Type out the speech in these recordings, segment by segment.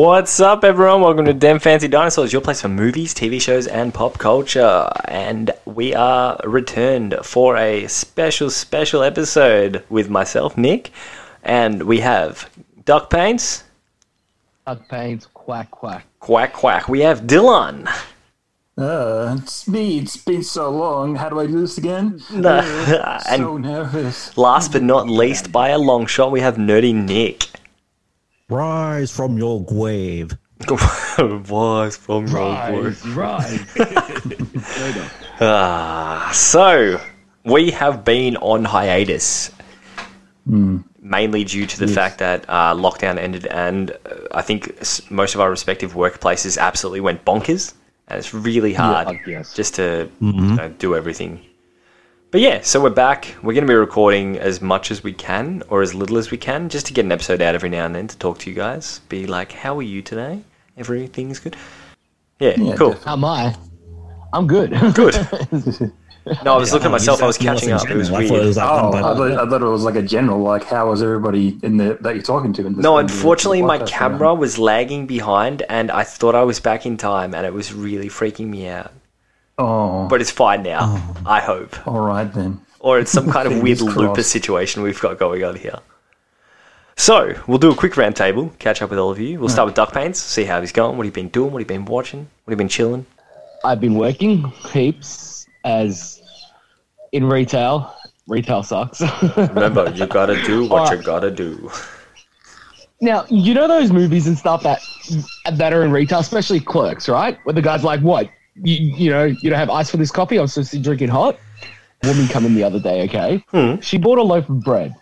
What's up, everyone? Welcome to Dem Fancy Dinosaurs, your place for movies, TV shows, and pop culture. And we are returned for a special, special episode with myself, Nick, and we have Duck Paints, Duck Pains, quack, quack. Quack Quack. We have Dylan. Uh, it's me. It's been so long. How do I do this again? No. Uh, and so nervous. last but not least, by a long shot, we have Nerdy Nick. Rise from your grave. rise from your grave. Rise, rise. Ah, so we have been on hiatus, mainly due to the fact that uh, lockdown ended, and uh, I think s- most of our respective workplaces absolutely went bonkers, and it's really hard Yeah, just to you know, do everything. But yeah, so we're back. We're going to be recording as much as we can, or as little as we can, just to get an episode out every now and then to talk to you guys. Be like, how are you today? Everything's good. Yeah, Yeah, cool. definitely. How am I? I'm good. Good. No, I was looking at myself. I was catching up. It was general. Oh, I thought it weird. was like Oh, one I thought, I thought it was like a general, like, how is everybody in the that you're talking to? In this No, in unfortunately, my camera around? was lagging behind, and I thought I was back in time, and it was really freaking me out. Oh, But it's fine now, oh. I hope. all right then. Or it's some kind of weird Fingers lupus situation we've got going on here. So, we'll do a quick round table, catch up with all of you. We'll start with Duck Paints, see how he's going, what he's been doing, what he's been watching, what he's been chilling. I've been working heaps as in retail. Retail sucks. Remember, you gotta do what you gotta do. now, you know those movies and stuff that that are in retail, especially clerks, right? Where the guy's like, "What? You, you know, you don't have ice for this coffee? I'm supposed to drink it hot." Woman come in the other day, okay? Hmm. She bought a loaf of bread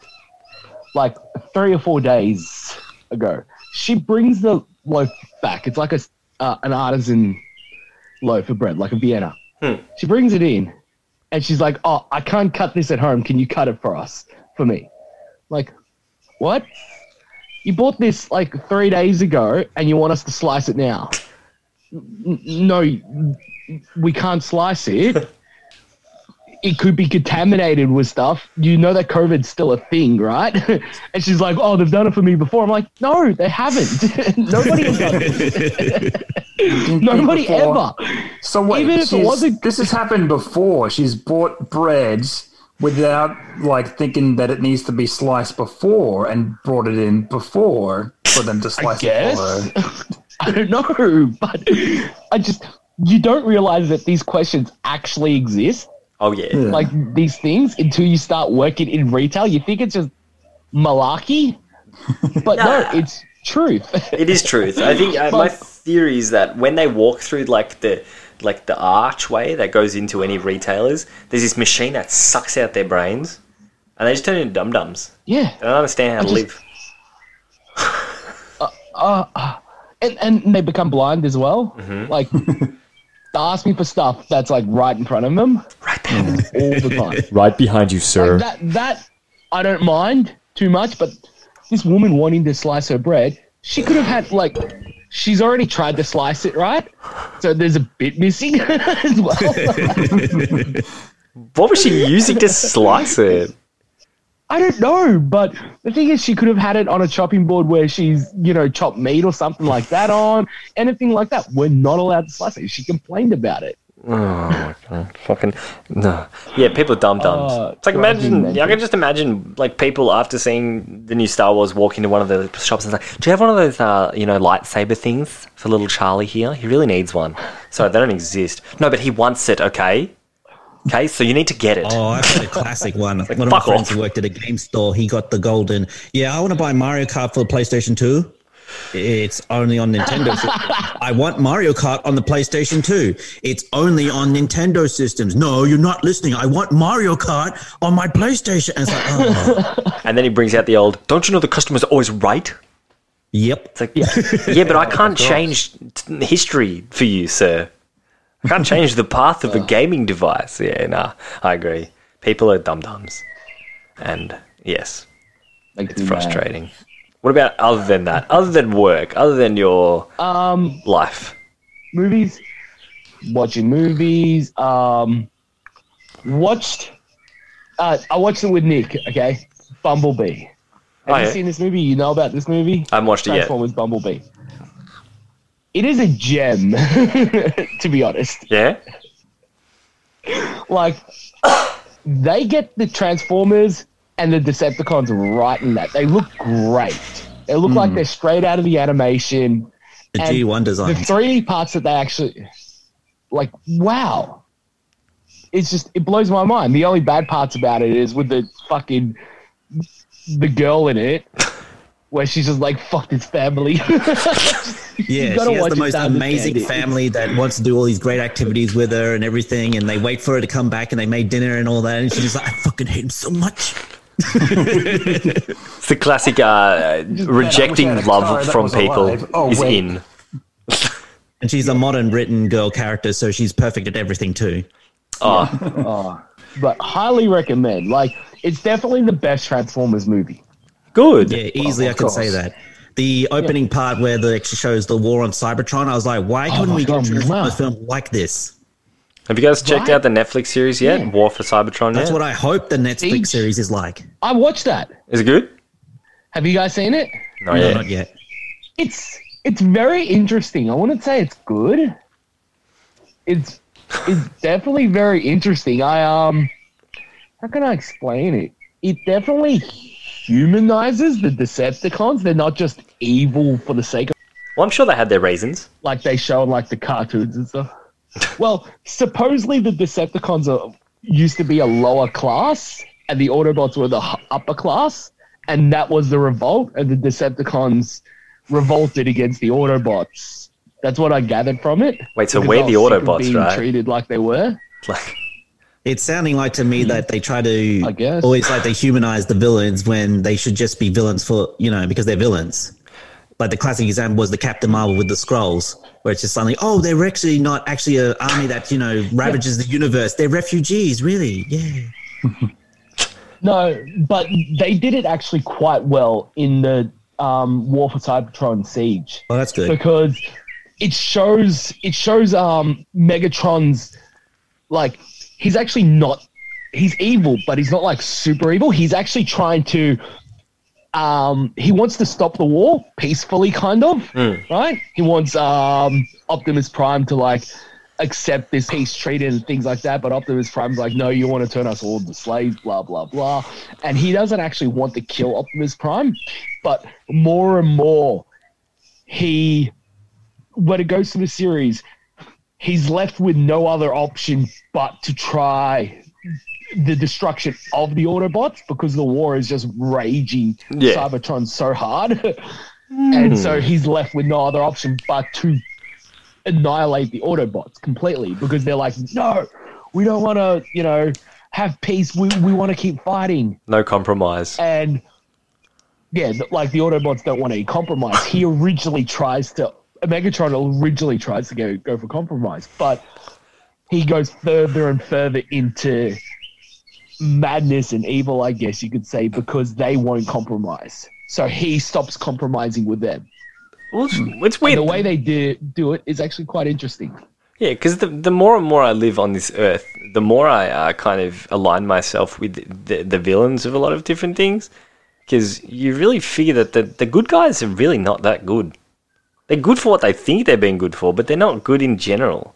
like three or four days ago. She brings the loaf back. It's like a uh, an artisan loaf of bread, like a Vienna. Hmm. She brings it in, and she's like, "Oh, I can't cut this at home. Can you cut it for us, for me?" Like, what? You bought this like three days ago, and you want us to slice it now? No, we can't slice it. It could be contaminated with stuff. You know that COVID's still a thing, right? and she's like, "Oh, they've done it for me before." I'm like, "No, they haven't. Nobody has done it. Nobody Before- ever." So wait, Even if it wasn't- this has happened before. She's bought breads without like thinking that it needs to be sliced before, and brought it in before for them to slice it guess. for her. I don't know, but I just you don't realize that these questions actually exist. Oh, yeah. like these things until you start working in retail. You think it's just malarkey, but no, Nah. it's truth. It is truth. I think uh, my theory is that when they walk through like the like the archway that goes into any retailers, there's this machine that sucks out their brains, and they just turn into dum dums. yeah, They don't understand how I to just- live. and and they become blind as well. Mm-hmm. Like they ask me for stuff that's like right in front of them Right there, all the time. right behind you, sir. Like that that I don't mind too much, but this woman wanting to slice her bread, she could have had like. She's already tried to slice it, right? So there's a bit missing as well. what was she using to slice it? I don't know, but the thing is, she could have had it on a chopping board where she's, you know, chopped meat or something like that on, anything like that. We're not allowed to slice it. She complained about it. Oh my god, fucking no. Yeah, people are dumb dums. Oh, it's like imagine. mental. I can just imagine like people after seeing the new Star Wars walk into one of the shops and say, "Do you have one of those, uh, you know, lightsaber things for little Charlie here? He really needs one." Sorry, they don't exist. No, but he wants it. Okay, okay, so you need to get it. Oh, I've got a classic one. one of my friends off. who worked at a game store, he got the golden. Yeah, I want to buy Mario Kart for the PlayStation 2. It's only on Nintendo. I want Mario Kart on the PlayStation 2. It's only on Nintendo systems. No, you're not listening. I want Mario Kart on my PlayStation. And it's like, oh, And then he brings out the old. Don't you know the customer's always right? yep. It's like, yeah, but I can't change history for you, sir. Can't change the path of a gaming device. Yeah, nah, I agree. People are dum dums, and yes, Like, it's frustrating. What about other than that? Other than work? Other than your Um, life? movies, watching movies. Um, watched. Uh, I watched it with Nick. Okay, Bumblebee. Have Oh, you yeah. seen this movie? You know about this movie? I haven't watched it yet. Transformers Bumblebee. It is a gem, to be honest. Yeah. Like, they get the Transformers and the Decepticons right in that. They look great. They look like hmm. they're straight out of the animation. The And G1 design. The 3D parts that they actually, like, wow. It's just, it blows my mind. The only bad parts about it is with the fucking, the girl in it, where she's just like, fuck this family. Yeah, she has watch the most amazing it. family that wants to do all these great activities with her and everything, and they wait for her to come back and they make dinner and all that, and she's just like, I fucking hate him so much. It's the classic uh, rejecting I love car from people. Oh, is wait. in. And she's a modern written girl character, so she's perfect at everything too. Oh, but highly recommend. Like, it's definitely the best Transformers movie. good. Yeah, easily of I can say that. The opening part where the actually shows the war on Cybertron, I was like, why couldn't Oh my we get God, a film like this? Have you guys checked Right? out the Netflix series yet? Yeah. War for Cybertron That's yet? what I hope the Netflix Siege? series is like. I watched that. Is it good? Have you guys seen it? No, No, yeah. not yet. It's it's very interesting. I wouldn't say it's good. It's it's definitely very interesting. I um how can I explain it? It definitely humanizes the Decepticons. They're not just evil for the sake of Well, I'm sure they had their reasons. like they show in like the cartoons and stuff. well, supposedly the Decepticons are used to be a lower class, and the Autobots were the upper class, and that was the revolt, and the Decepticons revolted against the Autobots. That's what I gathered from it. Wait, so because we're the was sick Autobots, being right? Treated like they were. Like, It's sounding like to me that they try to I guess. always like they humanize the villains when they should just be villains for you know because they're villains. Like the classic example was the Captain Marvel with the Skrulls, where it's just suddenly, oh, they're actually not actually an army that you know ravages the universe. They're refugees, really. Yeah. No, but they did it actually quite well in the um, War for Cybertron Siege. Well, that's good. because it shows it shows um Megatron's like he's actually not he's evil, but he's not like super evil. He's actually trying to um he wants to stop the war peacefully kind of, right? He wants um Optimus Prime to like accept this peace treaty and things like that, but Optimus Prime's like, no, you want to turn us all into slaves, blah blah blah. And he doesn't actually want to kill Optimus Prime, but more and more he when it goes to the series, he's left with no other option but to try the destruction of the Autobots because the war is just raging Yeah. Cybertron so hard. Hmm. and so he's left with no other option but to annihilate the Autobots completely because they're like, no, we don't want to, you know, have peace. We, we want to keep fighting no compromise. and yeah, like the Autobots don't want any compromise. He originally tries to Megatron originally tries to go go for compromise, but he goes further and further into madness and evil, I guess you could say, because they won't compromise. So he stops compromising with them. Well, it's, it's And weird. the way they do, do it is actually quite interesting. Yeah, because the, the more and more I live on this earth, the more I uh, kind of align myself with the, the villains of a lot of different things. Because you really figure that the, the good guys are really not that good. They're good for what they think they're being good for, but they're not good in general.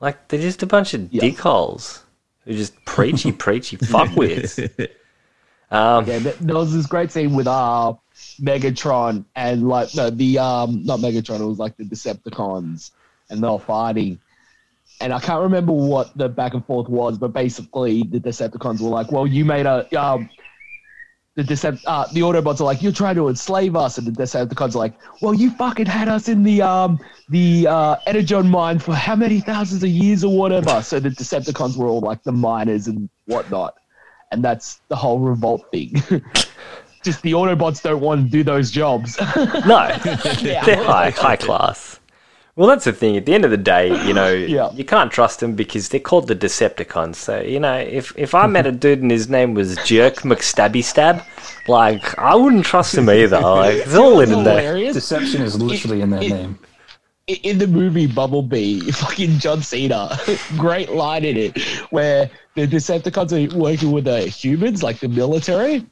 Like, they're just a bunch of Yeah. dickholes who just preachy, preachy fuckwits. Um, Yeah, th- there was this great scene with uh Megatron and like no the um not Megatron, it was like the Decepticons and they were fighting. And I can't remember what the back and forth was, but basically the Decepticons were like, "Well, you made a um." The Decept- uh, the Autobots are like, "You're trying to enslave us," and the Decepticons are like, "Well, you fucking had us in the um the uh, Energon mine for how many thousands of years or whatever." so the Decepticons were all like the miners and whatnot, and that's the whole revolt thing. Just the Autobots don't want to do those jobs. no, they're high, high class. Well, that's the thing. At the end of the day, you know, Yeah. you can't trust them because they're called the Decepticons. So, you know, if, if I met a dude and his name was Jerk McStabby Stab, like, I wouldn't trust him either. Like, it's all in there. Deception is literally in their it- name. I- in the movie Bumblebee, fucking John Cena, great line in it where the Decepticons are working with the humans, like the military,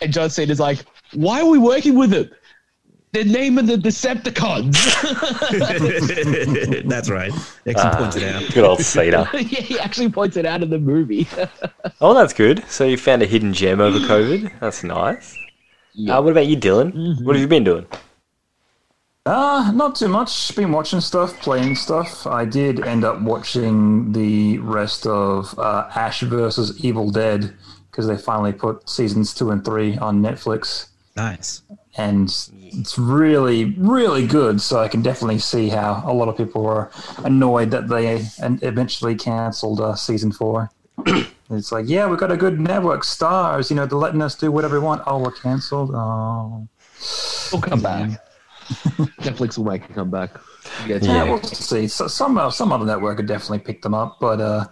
and John Cena's like, "Why are we working with them? The name of the Decepticons. That's right. Actually points it out. Good old Cedar. yeah, he actually points it out in the movie. oh, that's good. So you found a hidden gem over COVID. That's nice. Uh, what about you, Dylan? What have you been doing? Uh, not too much. Been watching stuff, playing stuff. I did end up watching the rest of uh, Ash versus Evil Dead because they finally put seasons two and three on Netflix, Nice. And it's really, really good. So I can definitely see how a lot of people were annoyed that they and eventually cancelled uh, season four. it's like, yeah, we've got a good network, stars. You know, they're letting us do whatever we want. Oh, we're cancelled. Oh. We'll come back. Netflix will make a comeback. Yeah, Yeah, we'll see. So, some uh, some other network could definitely pick them up, but uh,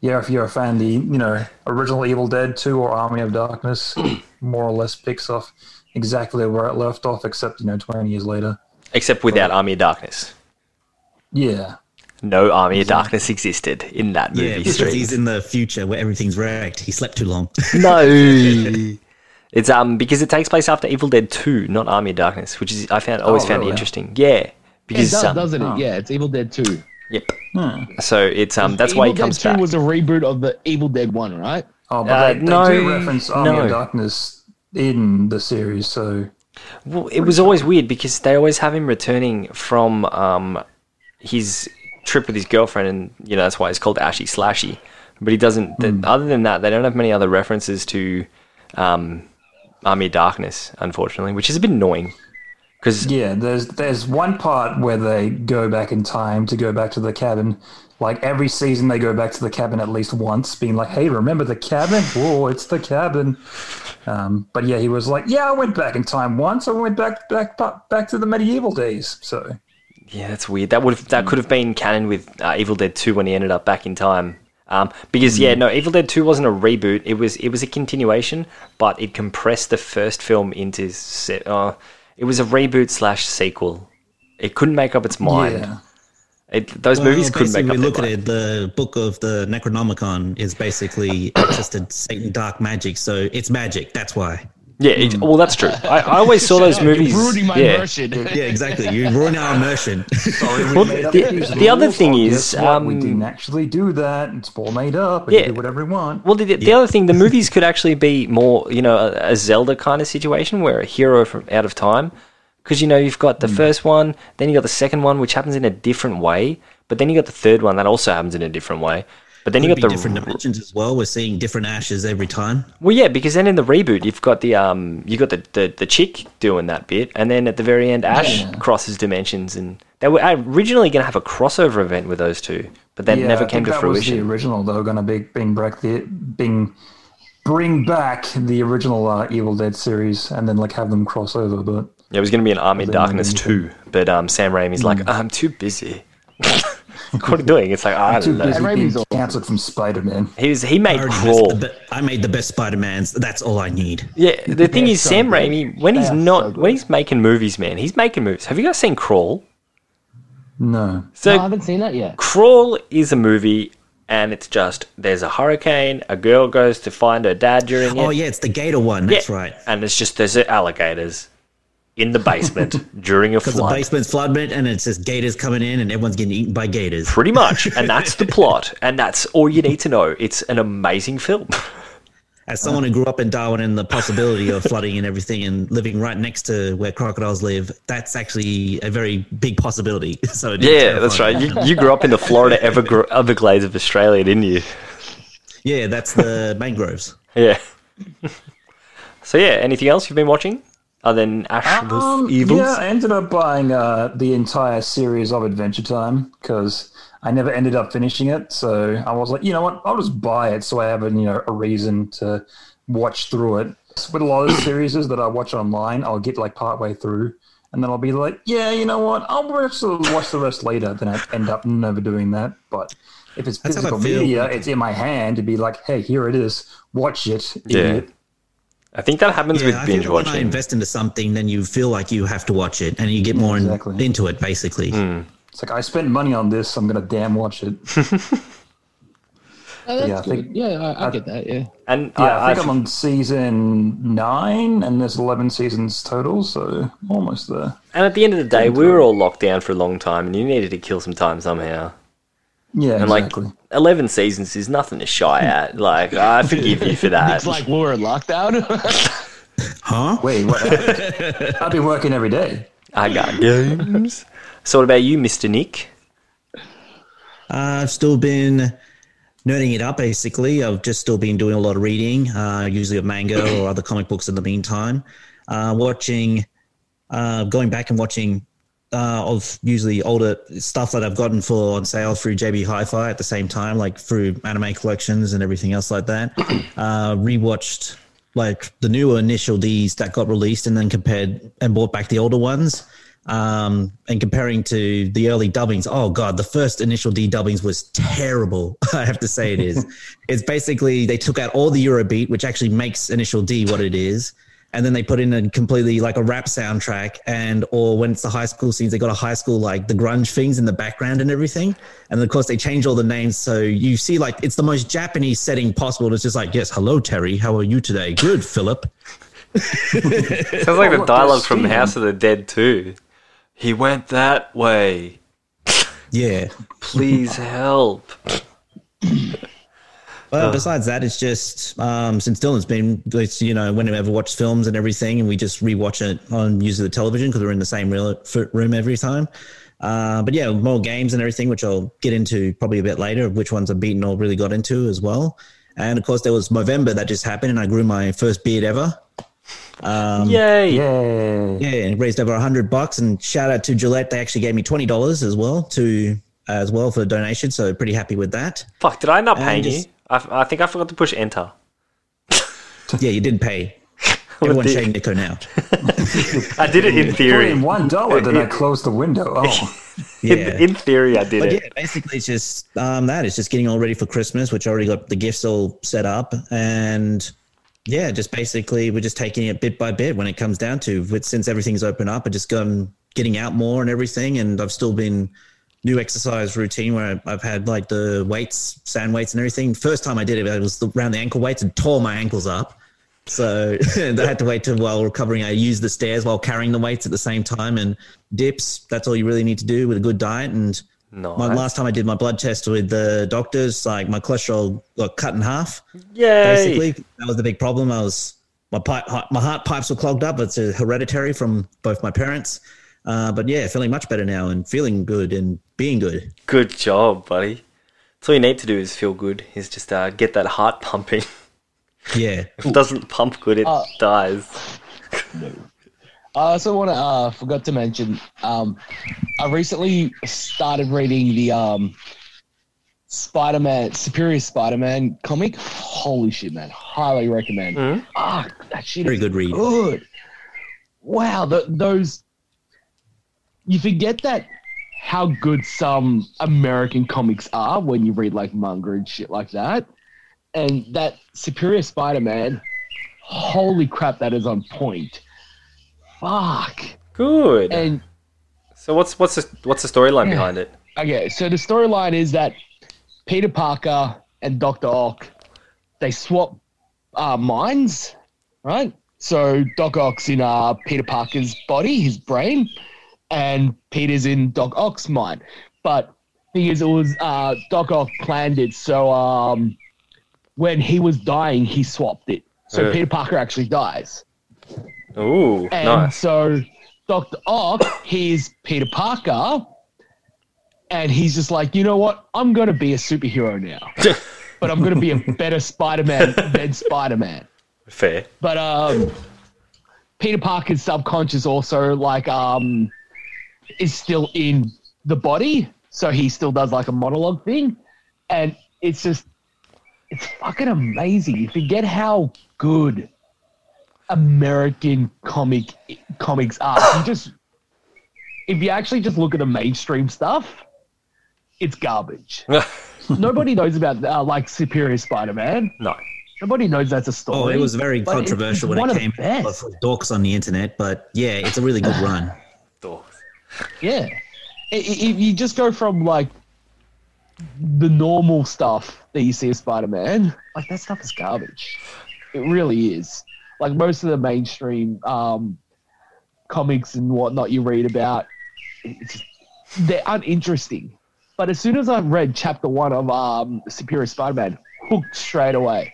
yeah, if you're a fan, of the you know original Evil Dead Two or Army of Darkness, more or less picks off exactly where it left off, except you know twenty years later. Except without Army of Darkness. Yeah, No Army of Darkness existed in that Yeah, movie because stream. he's in the future where everything's wrecked. He slept too long. No. It's um because it takes place after Evil Dead 2, not Army of Darkness, which is I found always Oh, found really? interesting. Yeah. It Because does, um, doesn't oh. it? Yeah, it's Evil Dead 2. yep. So it's um that's why he Evil comes Dead 2 back. was a reboot of the Evil Dead 1, right? oh, but Uh, they, they no, do reference Army no. of Darkness in the series, so Well, it was always weird because they always have him returning from um his trip with his girlfriend, and you know that's why it's called Ashy Slashy. But he doesn't. Hmm. Other than that, they don't have many other references to um, Army of Darkness, unfortunately, which is a bit annoying. Because Yeah, there's there's one part where they go back in time to go back to the cabin. Like every season, they go back to the cabin at least once, being like, "Hey, remember the cabin? Whoa, it's the cabin." Um, but yeah, he was like, "Yeah, I went back in time once. I went back back back, to the medieval days." So Yeah, that's weird. That would that could have been canon with uh, Evil Dead Two when he ended up back in time. Um, because yeah, no, Evil Dead Two wasn't a reboot. It was it was a continuation, but it compressed the first film into se- uh, it was a reboot slash sequel. It couldn't make up its mind. yeah, It, those movies Well, couldn't make up we look at it. The book of the Necronomicon is basically just a Satan dark magic, so it's magic. That's why. Yeah, it, well, that's true. I, I always saw those up, movies. You're ruining my yeah. immersion. Yeah, exactly. You ruin our immersion. Sorry, we Well, made up the- the other thing is, guess what? we um, didn't actually do that. It's all made up. We Yeah. can do whatever we want. Well, the, the other thing, the movies could actually be more, you know, a, a Zelda kind of situation where a hero from out of time, because you know you've got the first one, then you got the second one, which happens in a different way, but then you got the third one that also happens in a different way. But then you got the different dimensions as well. We're seeing different ashes every time. well, yeah, because then in the reboot you've got the um you got the, the the chick doing that bit, and then at the very end Ash Yeah. crosses dimensions, and they were originally going to have a crossover event with those two, but that Yeah, never I came think to that Was the fruition. original, they were going to be bring back the bring bring back the original uh, Evil Dead series, and then like have them cross over. But Yeah, it was going to be an Army of Darkness anything. 2, but um, Sam Raimi's like, I'm too busy. what are you doing? It's like, I too don't know. busy Raimi's all- cancelled from Spider Man. He, was, he I, made already Crawl. best- the I made the best Spider-Mans. That's all I need. Yeah, the thing They're is, so Sam good. Raimi, when he's They are not, so when he's making movies, man, he's making movies. Have you guys seen Crawl? No, So, No, I haven't seen that yet. Crawl is a movie, and it's just there's a hurricane, a girl goes to find her dad during it. Oh yeah, it's the Gator one. That's Yeah, right. And it's just there's alligators in the basement during a flood. Because the basement's flooded, and it's just gators coming in, and everyone's getting eaten by gators. Pretty much, and that's the plot, and that's all you need to know. It's an amazing film. As someone who grew up in Darwin and the possibility of flooding and everything, and living right next to where crocodiles live, that's actually a very big possibility. So Yeah, that's right. You, you grew up in the Florida Evergr- Everglades of Australia, didn't you? Yeah, that's the mangroves. Yeah. so yeah, anything else you've been watching other than Ash vs. um, Evils? yeah, I ended up buying uh, the entire series of Adventure Time because I never ended up finishing it. So I was like, you know what, I'll just buy it so I have a you know a reason to watch through it. With a lot of series that I watch online, I'll get like partway through. And then I'll be like, yeah, you know what? I'll watch the, watch the rest later. Then I end up never doing that. But if it's That's physical media, it's in my hand to be like, hey, here it is. Watch it. Yeah. Idiot. I think that happens Yeah, with I feel binge that when I invest into something, then you feel like you have to watch it, and you get more in- into it, basically. Hmm. It's like I spent money on this. I'm gonna damn watch it. Oh, Yeah, I good. think- yeah, I, I I- get that. Yeah. And Yeah, I, I think I've- I'm on season nine, and there's 11 seasons total, so almost there. and at the end of the day, we were all locked down for a long time, and you needed to kill some time somehow. Yeah, And exactly. like eleven seasons is nothing to shy at. Like I forgive you for that. It's like we're in lockdown. Huh? Wait, what? I've been working every day. I got games. So what about you, Mister Nick? I've still been nerding it up basically. I've just still been doing a lot of reading, uh, usually of manga or other comic books in the meantime. Uh, watching, uh, going back and watching uh, of usually older stuff that I've gotten for on sale through JB Hi-Fi at the same time, like through anime collections and everything else like that. Uh, rewatched like the newer initial Ds that got released and then compared and bought back the older ones. Um, and comparing to the early dubbings, oh god, the first initial D dubbings was terrible. I have to say it is. it's basically they took out all the Eurobeat, which actually makes initial D what it is, and then they put in a completely like a rap soundtrack and or when it's the high school scenes they got a high school like the grunge things in the background and everything and of course they change all the names so you see like it's the most japanese setting possible it's just like yes hello terry how are you today good philip Sounds like the look, dialogue from Steven. House of the Dead 2. He went that way. yeah Please help. Well, besides that, it's just um, since Dylan's been, it's, you know, whenever we watch films and everything, and we just rewatch it on usually the television because we're in the same real, f- room every time. Uh, but yeah, more games and everything, which I'll get into probably a bit later, which ones I've beaten or really got into as well. And of course, there was Movember that just happened, and I grew my first beard ever. Um, Yay. Yay. yeah, and raised over a hundred bucks. And shout out to Gillette, they actually gave me twenty dollars as well to as well for the donation. So pretty happy with that. Fuck, did I end up And paying just- you? I, I think I forgot to push enter. Yeah, you did pay. What a Everyone's dick. showing Nico now. I did it in theory. in one dollar, then I closed the window. Oh, Yeah. In, in theory, I did But it. yeah, basically it's just um, that. It's just getting all ready for Christmas, which I already got the gifts all set up, and yeah, just basically we're just taking it bit by bit when it comes down to. With, since everything's open up, I just gone getting out more and everything, and I've still been new exercise routine where I've had like the weights, sand weights, and everything. First time I did it, it was around the ankle weights and tore my ankles up. So I had to wait till while recovering. I used the stairs while carrying the weights at the same time and dips. That's all you really need to do with a good diet. And Nice. my last time I did my blood test with the doctors, like my cholesterol got cut in half. Yeah, Basically, that was the big problem. I was my pipe, my heart pipes were clogged up. It's a hereditary from both my parents. Uh, but yeah, feeling much better now and feeling good and being good. Good job, buddy. That's all you need to do is feel good. Is just uh, get that heart pumping. Yeah. If it doesn't pump good, it Uh, dies. I also want to uh, forgot to mention. Um, I recently started reading the um, Spider-Man Superior Spider-Man comic. Holy shit, man! Highly recommend. Mhm. Ah, that shit Very is good read. good. Wow, th those you forget that how good some American comics are when you read like manga and shit like that. And that Superior Spider-Man, holy crap, that is on point. Fuck. Good. And so what's what's the what's the storyline Yeah. behind it? okay, so the storyline is that Peter Parker and Doctor Ock they swap uh, minds, right? So Doc Ock's in uh, Peter Parker's body, his brain, and Peter's in Doc Ock's mind. But thing is, it was uh, Doc Ock planned it, so um, when he was dying, he swapped it. So Yeah. Peter Parker actually dies. Ooh, And nice. so Dr. Ock, he's Peter Parker, and he's just like, you know what? I'm going to be a superhero now, but I'm going to be a better Spider Man than Spider Man. Fair. But um, Peter Parker's subconscious also like um is still in the body, so he still does like a monologue thing, and it's just it's fucking amazing. You forget how good American comic comics are. You just if you actually just look at the mainstream stuff, it's garbage. Nobody knows about uh, like Superior Spider-Man. no. Nobody knows that's a story. Oh, it was very but it's- controversial it's when it came out best. for dorks on the internet, but yeah, it's a really good run. Doors. Yeah. If you just go from like the normal stuff that you see of Spider-Man, like that stuff is garbage. It really is. Like most of the mainstream um, comics and whatnot you read about, they're uninteresting. But as soon as I read chapter one of um, Superior Spider-Man, hooked straight away.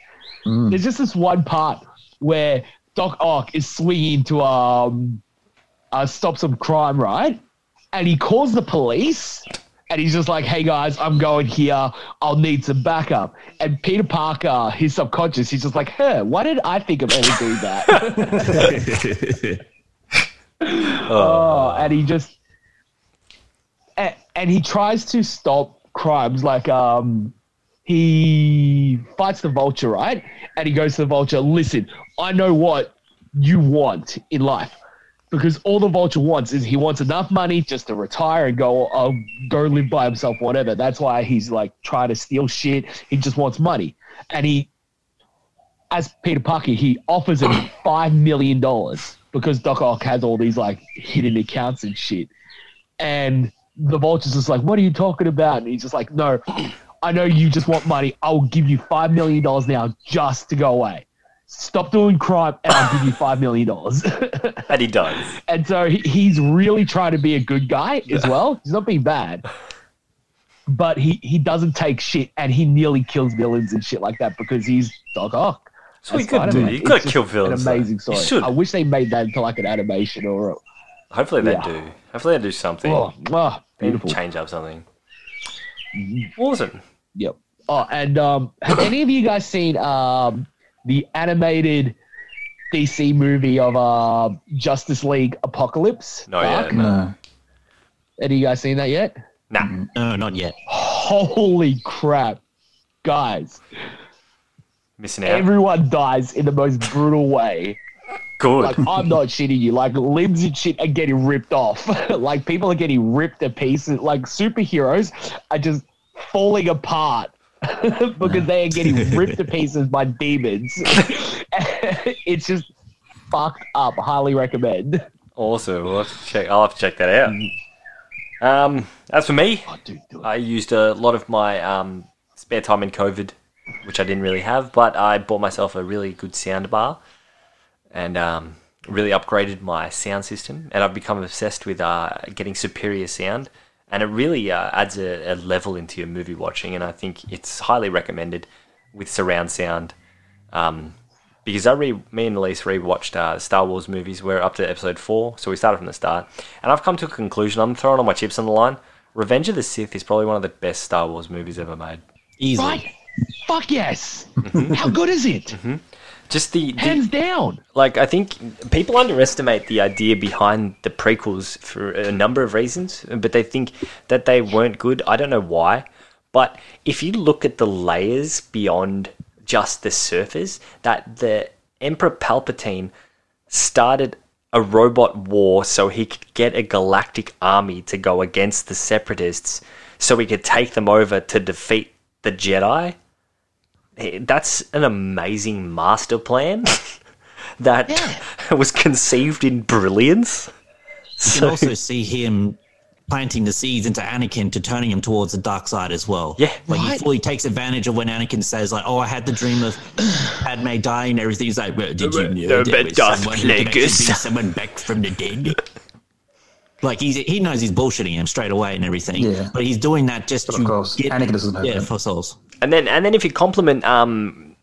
There's just this one part where Doc Ock is swinging to um, uh, stop some crime, right? And he calls the police, and he's just like, "Hey guys, I'm going here. I'll need some backup." And Peter Parker, his subconscious, he's just like, "Huh? Why did I think of ever doing that?" oh, and he just and, and he tries to stop crimes like um he fights the vulture right and he goes to the vulture listen i know what you want in life because all the vulture wants is he wants enough money just to retire and go uh, go live by himself whatever that's why he's like trying to steal shit he just wants money and he as peter parker he offers him five million dollars because doc ock has all these like hidden accounts and shit and the vulture's just like, "What are you talking about?" And he's just like, "No, I know you just want money. I'll give you five million dollars now just to go away. Stop doing crime, and I'll give you five million dollars." And he does. and so he, he's really trying to be a good guy as well. He's not being bad, but he he doesn't take shit, and he nearly kills villains and shit like that because he's Doc Ock. As you gotta do. You gotta kill villains. An amazing story. I wish they made that into like an animation or. A, Hopefully they Yeah. do. Hopefully they do something. oh, oh, beautiful. Change up something. Mm-hmm. Awesome. Yep. Oh, and um, have any of you guys seen um, the animated DC movie of uh, Justice League Apocalypse? No, yeah, Dark? no. No. Any of you guys seen that yet? Nah. no, not yet. Holy crap, guys! Missing out. Everyone dies in the most brutal way. Good. Like I'm not shitting you. Like limbs and shit are getting ripped off. like people are getting ripped to pieces. Like superheroes are just falling apart because they are getting ripped to pieces by demons. it's just fucked up. Highly recommend. awesome. We'll have to check. I'll have to check that out. Um, as for me, Oh, dude. I used a lot of my um, spare time in COVID, which I didn't really have, but I bought myself a really good sound bar and um, really upgraded my sound system. And I've become obsessed with uh, getting superior sound. And it really uh, adds a, a level into your movie watching. And I think it's highly recommended with surround sound. Um, because I re me and Elise rewatched uh, Star Wars movies. We're up to episode four, so we started from the start. And I've come to a conclusion. I'm throwing all my chips on the line. Revenge of the Sith is probably one of the best Star Wars movies ever made. Easily. Right? Fuck yes. How good is it? Just the, the Hands down. like, I think people underestimate the idea behind the prequels for a number of reasons, but they think that they weren't good. I don't know why, but if you look at the layers beyond just the surface, that the Emperor Palpatine started a robot war so he could get a galactic army to go against the separatists so he could take them over to defeat the Jedi. Eh, That's an amazing master plan that was conceived in brilliance. You So, can also see him planting the seeds into Anakin to turning him towards the dark side as well. Yeah. like he fully takes advantage of when Anakin says, "Like, oh, I had the dream of Padme dying and everything." He's like, well, "Did you know there but was Darth someone who can actually someone back from the dead?" Like he's he knows he's bullshitting him straight away and everything. Yeah. But he's doing that just But to of course, get Anakin doesn't know yeah that. for souls. And then and then if you compliment um,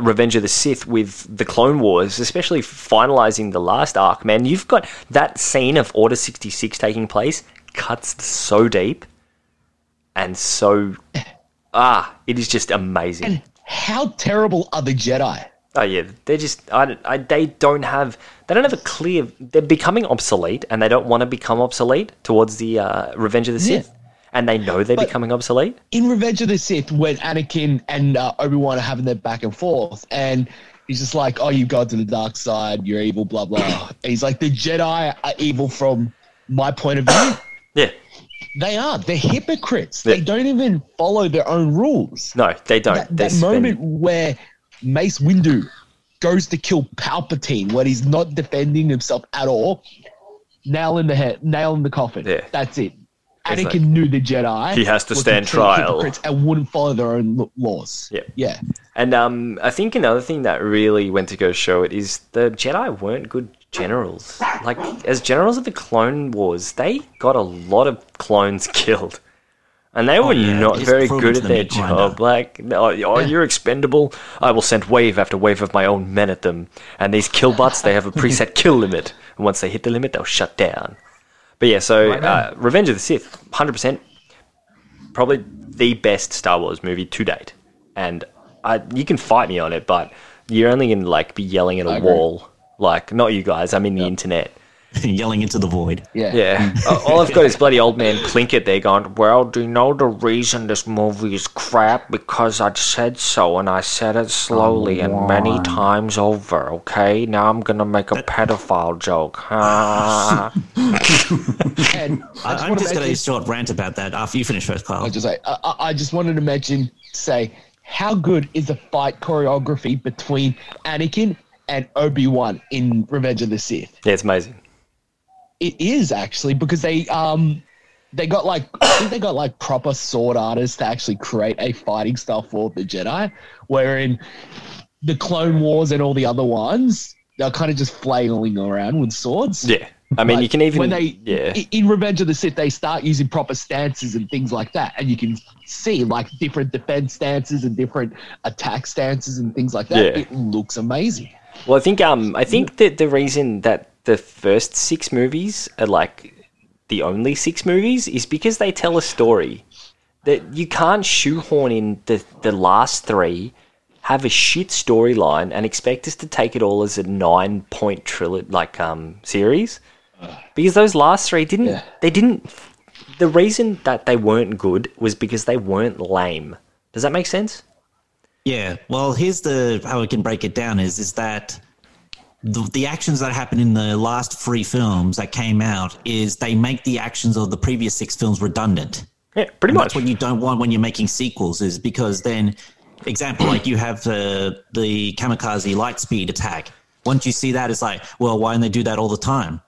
Revenge of the Sith with the Clone Wars, especially finalizing the last arc, man, you've got that scene of Order sixty six taking place cuts so deep and so ah, it is just amazing. And how terrible are the Jedi? Oh yeah, they're just I, I, they don't have they don't have a clear. They're becoming obsolete, and they don't want to become obsolete towards the uh, Revenge of the Sith, and they know they're But- becoming obsolete. in Revenge of the Sith, when Anakin and uh, Obi Wan are having their back and forth, and he's just like, "Oh, you've gone to the dark side. You're evil." Blah blah. and he's like, "The Jedi are evil from my point of view." Yeah, they are. They're hypocrites. They don't even follow their own rules. no, they don't. That, that spend- moment where Mace Windu goes to kill Palpatine when he's not defending himself at all, nail in the head, nail in the coffin. Yeah. That's it. It's Anakin like- knew the Jedi. He has to stand trial. And wouldn't follow their own laws. Yeah. Yeah. And um, I think another thing that really went to go show it is the Jedi weren't good generals. Like as generals of the Clone Wars, they got a lot of clones killed, and they were yeah, not very good at the their meat grinder. job. Like, oh, oh, you're expendable. I will send wave after wave of my own men at them. And these kill butts, they have a preset kill limit, and once they hit the limit, they'll shut down. But yeah, so uh, Revenge of the Sith, hundred percent, probably the best Star Wars movie to date. And I, you can fight me on it, but you're only gonna like be yelling at a wall. Like, not you guys. I mean the internet. yelling into the void. Yeah. Yeah. Uh, All I've got is bloody old man Plinkett there going, Well, do you know the reason this movie is crap? Because I said so, and I said it slowly and many times over, okay? Now I'm gonna make a pedophile joke. Ha. I I, just I'm just going to mention, short rant about that after you finish first, Kyle. I just say, I, I- I just wanted to mention, say, how good is the fight choreography between Anakin and Obi Wan in Revenge of the Sith? yeah, it's amazing. It is actually because they um they got like I think they got like proper sword artists to actually create a fighting style for the Jedi, wherein the Clone Wars and all the other ones they're kind of just flailing around with swords. Yeah. I mean, Like, you can even. when they yeah. in Revenge of the Sith they start using proper stances and things like that, and you can see like different defense stances and different attack stances and things like that. Yeah. It looks amazing. Well, I think um, I think that the reason that the first six movies are like the only six movies is because they tell a story that you can't shoehorn in the the last three, have a shit storyline, and expect us to take it all as a nine point trilogy like um series, because those last three didn't Yeah. they didn't. The reason that they weren't good was because they weren't lame. Does that make sense? Yeah. Well, here's the how we can break it down is is that the, the actions that happen in the last three films that came out is they make the actions of the previous six films redundant. Yeah, pretty And much. That's what you don't want when you're making sequels, is because then, example, like you have the the kamikaze light speed attack. Once you see that, it's like, well, why don't they do that all the time?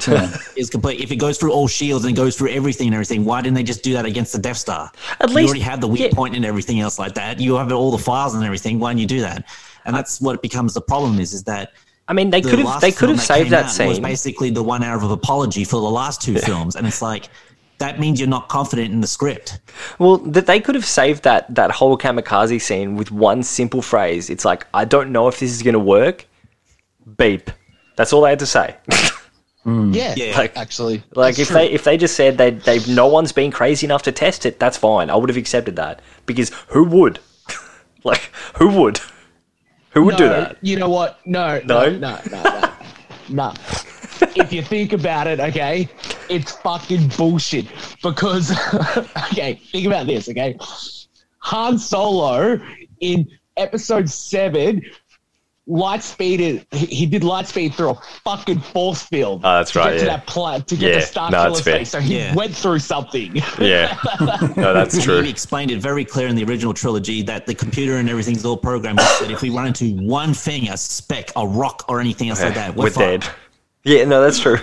It's complete. If it goes through all shields and goes through everything and everything, why didn't they just do that against the Death Star? At you least- already have the weak yeah. point and everything else like that. You have all the files and everything. Why don't you do that? And that's what it becomes the problem is, is that I mean, they the could have they could have saved came that out Was basically the one hour of apology for the last two films, and it's like that means you're not confident in the script. Well, that they could have saved that that whole kamikaze scene with one simple phrase. It's like, I don't know if this is going to work. Beep. That's all they had to say. Mm. Yeah, Yeah. Like- actually, like that's if true. they if they just said they they no one's been crazy enough to test it, that's fine. I would have accepted that because who would? like who would? Who would do that? You know what? No, No? no, no, no, no. no. if you think about it, okay, it's fucking bullshit. Because, okay, think about this, okay? Han Solo in episode seven, light speed, he, he did light speed through a fucking force field. Oh, that's to right, Get to that pla- to get Yeah, to Star no, Killer that's fair. space. So he Yeah. went through something. Yeah. No, that's And true. He explained it very clear in the original trilogy that the computer and everything's all programmed that if we run into one thing, a speck, a rock, or anything else like that, we're, We're dead. Yeah, no, that's true.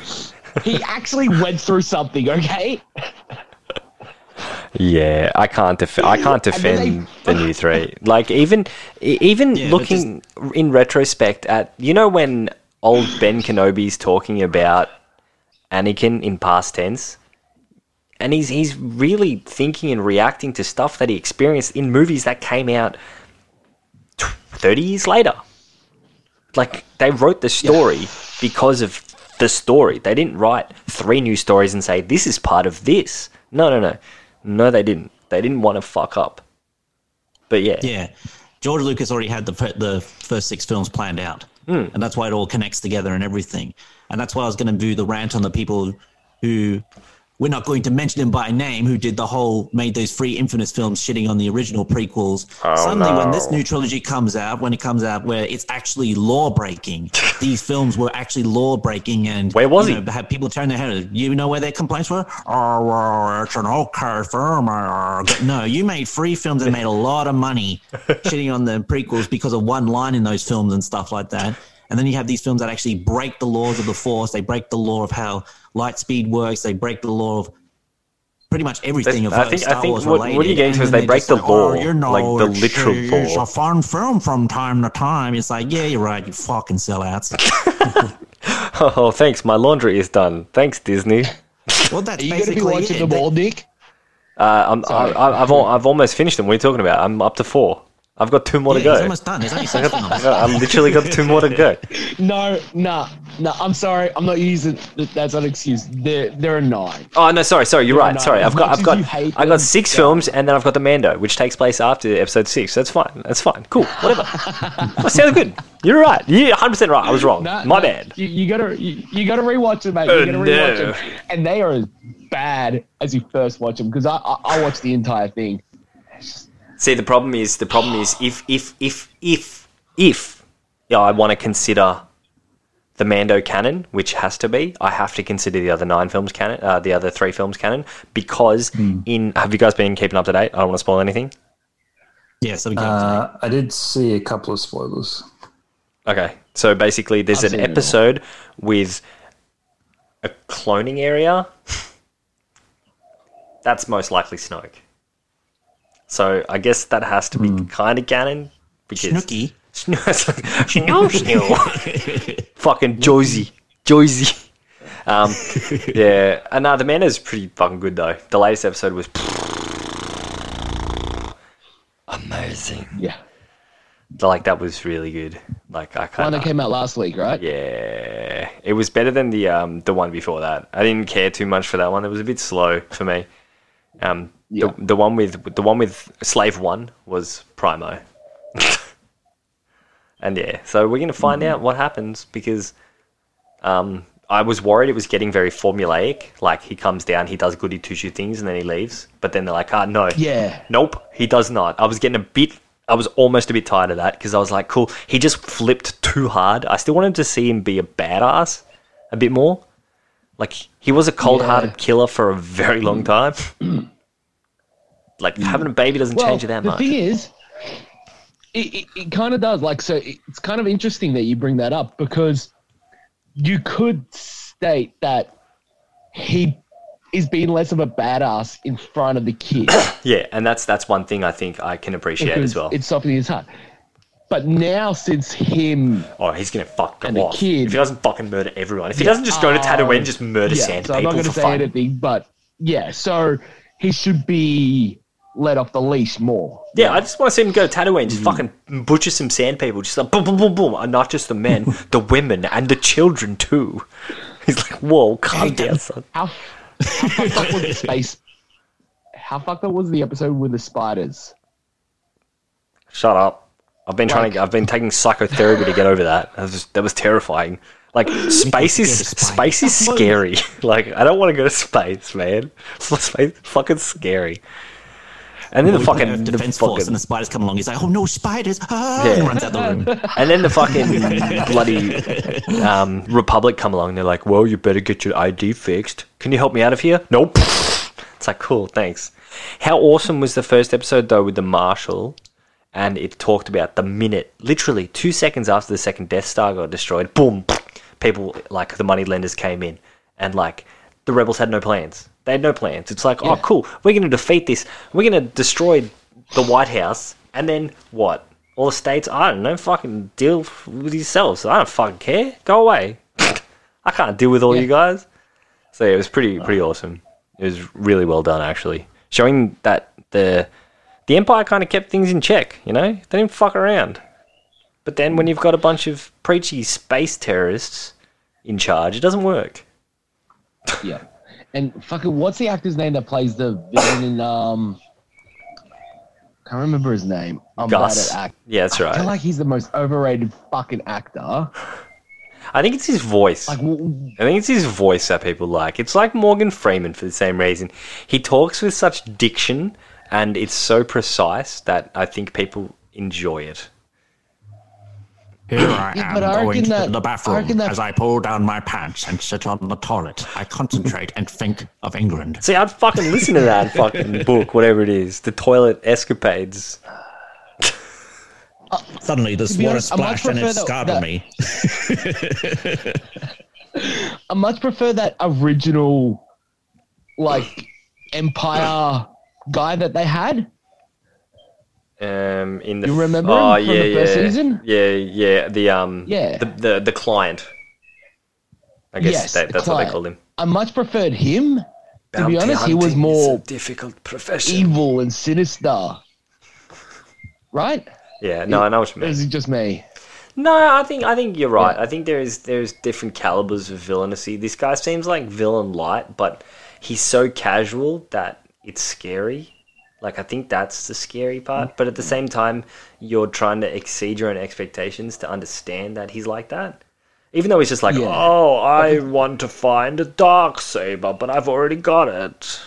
he actually went through something, okay? Yeah, I can't def- I can't And then defend the new three. Like even even Yeah, but looking in retrospect at you know when old Ben Kenobi's talking about Anakin in past tense, and he's he's really thinking and reacting to stuff that he experienced in movies that came out tw- thirty years later. Like they wrote the story because of the story. They didn't write three new stories and say this is part of this. No, no, no, no. They didn't. They didn't want to fuck up. But yeah, Yeah. George Lucas already had the the first six films planned out, Hmm. and that's why it all connects together and everything. And that's why I was going to do the rant on the people who we're not going to mention them by name, who did the whole made those free infamous films shitting on the original prequels. Oh, Suddenly, when this new trilogy comes out, when it comes out, where it's actually law breaking, these films were actually law breaking, and Where was you he? know, have people turn their head. You know where their complaints were? Oh, it's an okay film. uh, No, you made free films and made a lot of money shitting on the prequels because of one line in those films and stuff like that. And then you have these films that actually break the laws of the Force. They break the law of how light speed works. They break the law of pretty much everything of I think- I think Wars what- what related. you're getting to is they break the like, law, oh, you know, like the it's, literal It's law." a fun film from time to time. It's like, yeah, you're right, you fucking sellouts. Oh, thanks. My laundry is done. Thanks, Disney. well, that's Are you going to be watching it. them They- all, Nick? Uh, I'm, I, Sorry. I, I've, I've almost finished them. What are you talking about? I'm up to four. I've got two more Yeah, to go. he's almost done. There's only six films. I'm literally got two more to go. No, nah, nah. I'm sorry. I'm not using. That's not an excuse. There, there are nine. Oh no, sorry, sorry. You're No, right. Sorry, I've got, I've as got, you hate I got them, six yeah. films, and then I've got the Mando, which takes place after episode six. That's fine. That's fine. Cool. Whatever. that sounds good. You're right. You're 100 percent right. I was wrong. Nah, My nah, bad. You, you gotta, you, you gotta rewatch them, mate. Oh, You gotta oh, rewatch no. them, and they are as bad as you first watch them because I, I, I watched the entire thing. See, the problem is, the problem is, if, if, if, if, if, yeah, I want to consider the Mando canon, which has to be, I have to consider the other nine films canon, uh, the other three films canon, because in, have you guys been keeping up to date? I don't want to spoil anything. Yeah, so we go. Uh, I did see a couple of spoilers. Okay, so basically, there's I've an seen it all. episode with a cloning area. That's most likely Snoke. So I guess that has to be kind of canon because Snooky. Snow, snow. fucking Josie, Josie. Um, yeah, and uh, the Mando's pretty fucking good though. The latest episode was amazing. Yeah, Like that was really good. Like I one kind that of came out last week, right? yeah, it was better than the um the one before that. I didn't care too much for that one. It was a bit slow for me. Um, Yeah. the the one with the one with Slave One was Primo. and yeah, so we're gonna find Mm-hmm. out what happens because um I was worried it was getting very formulaic. Like he comes down, he does goody two shoe things, and then he leaves. But then they're like, ah, no, Yeah. Nope, he does not. I was getting a bit. I was almost a bit tired of that because I was like, cool. He just flipped too hard. I still wanted to see him be a badass a bit more. Like he was a cold-hearted Yeah. killer for a very long mm. time. like having a baby doesn't Well, change you that the much. thing is, it, it, it kind of does. Like, so it- it's kind of interesting that you bring that up because you could state that he is being less of a badass in front of the kid. yeah, and that's that's one thing I think I can appreciate because as well. It's softening his heart. But now, since him, Oh, he's gonna fuck And go off kid- if he doesn't fucking murder everyone. If he doesn't just go to Tatooine, and just murder yeah, sand so I'm not for say fun. anything, but yeah, so he should be let off the leash more. Yeah, I just want to see him go to Tatooine, just mm. fucking butcher some sand people, just like boom, boom, boom, boom, and not just the men, the women, and the children too. He's like, whoa, calm down, son. How, how fucked up was the space? How fucked up was the episode with the spiders? Shut up. I've been trying to. I've been taking psychotherapy to get over that. That was, just, that was terrifying. Like space is spiders. space is scary. Like I don't want to go to space, man. Space fucking scary. And then the fucking the Defense Force fucking- and the spiders come along. He's like, oh no, spiders! Ah, Yeah. and runs out the room. And then the fucking bloody um, Republic come along. They're like, well, you better get your ID fixed. Can you help me out of here? Nope. It's like, cool, thanks. How awesome was the first episode, though, with the Marshal? And it talked about the minute, literally two seconds after the second Death Star got destroyed, boom, people, like, the money lenders came in. And, like, the rebels had no plans. They had no plans. It's like, oh, cool, we're going to defeat this. We're going to destroy the White House. And then what? All the states, I don't know, fucking deal with yourselves. I don't fucking care. Go away. I can't deal with all Yeah. you guys. So yeah, it was pretty pretty awesome. It was really well done actually, showing that the the Empire kind of kept things in check. You know, they didn't fuck around. But then when you've got a bunch of preachy space terrorists in charge, it doesn't work. Yeah. And fucking, what's the actor's name that plays the villain in um? Can't remember his name. I'm Gus. bad at act. Yeah, that's right. I feel like he's the most overrated fucking actor. I think it's his voice. Like, w- I think it's his voice that people like. It's like Morgan Freeman for the same reason. He talks with such diction and it's so precise that I think people enjoy it. Here I am but I going to that- the bathroom reckon that- as I pull down my pants and sit on the toilet. I concentrate and think of England. See, I'd fucking listen to that fucking book, whatever it is, the toilet escapades. Uh, Suddenly, this water honest, I splashed and it prefer that- startled that- me. I much prefer that original, like, Empire guy that they had. Um, in the You remember oh him from yeah the yeah first season? yeah yeah the um Yeah. the the, the client. I guess Yes, that, the that's what they called him. I much preferred him. To be honest, he was more difficult profession. evil and sinister. Right? Yeah, no, I know what you Or mean. is it just me? No, I think I think you're right. I think there is there's different calibers of villainy. This guy seems like villain light, but he's so casual that it's scary. Like I think that's the scary part. Mm. But at the same time, you're trying to exceed your own expectations to understand that he's like that. Even though he's just like, Yeah. oh, I want to find a dark saber, but I've already got it.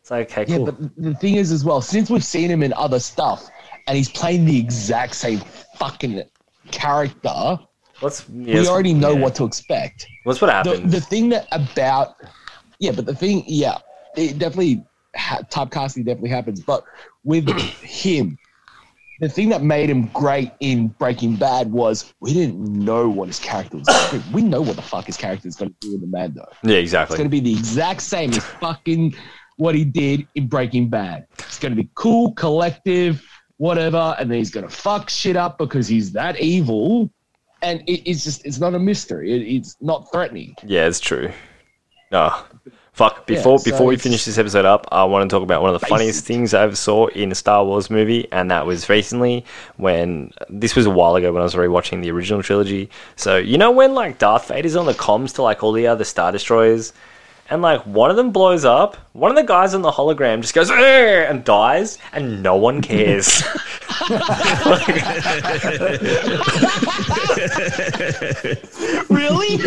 It's like, okay, Yeah, cool. but the thing is as well, since we've seen him in other stuff and he's playing the exact same fucking character, What's yeah, we already know yeah. what to expect. What's what The, the thing that about yeah, but the thing yeah, it definitely ha- typecasting definitely happens. But with him, the thing that made him great in Breaking Bad was we didn't know what his character was. Gonna do. We know what the fuck his character is going to do in the Mando. yeah, exactly. It's going to be the exact same as fucking what he did in Breaking Bad. It's going to be cool, collective, whatever, and then he's going to fuck shit up because he's that evil. And it, it's just, it's not a mystery. It, it's not threatening. Yeah, it's true. No. Fuck. Before so before we finish this episode up, I want to talk about one of the funniest things I ever saw in a Star Wars movie, and that was recently when this was a while ago when I was rewatching the original trilogy. So you know when like Darth Vader's on the comms to like all the other Star Destroyers, and like one of them blows up, one of the guys on the hologram just goes and dies, and no one cares. Really?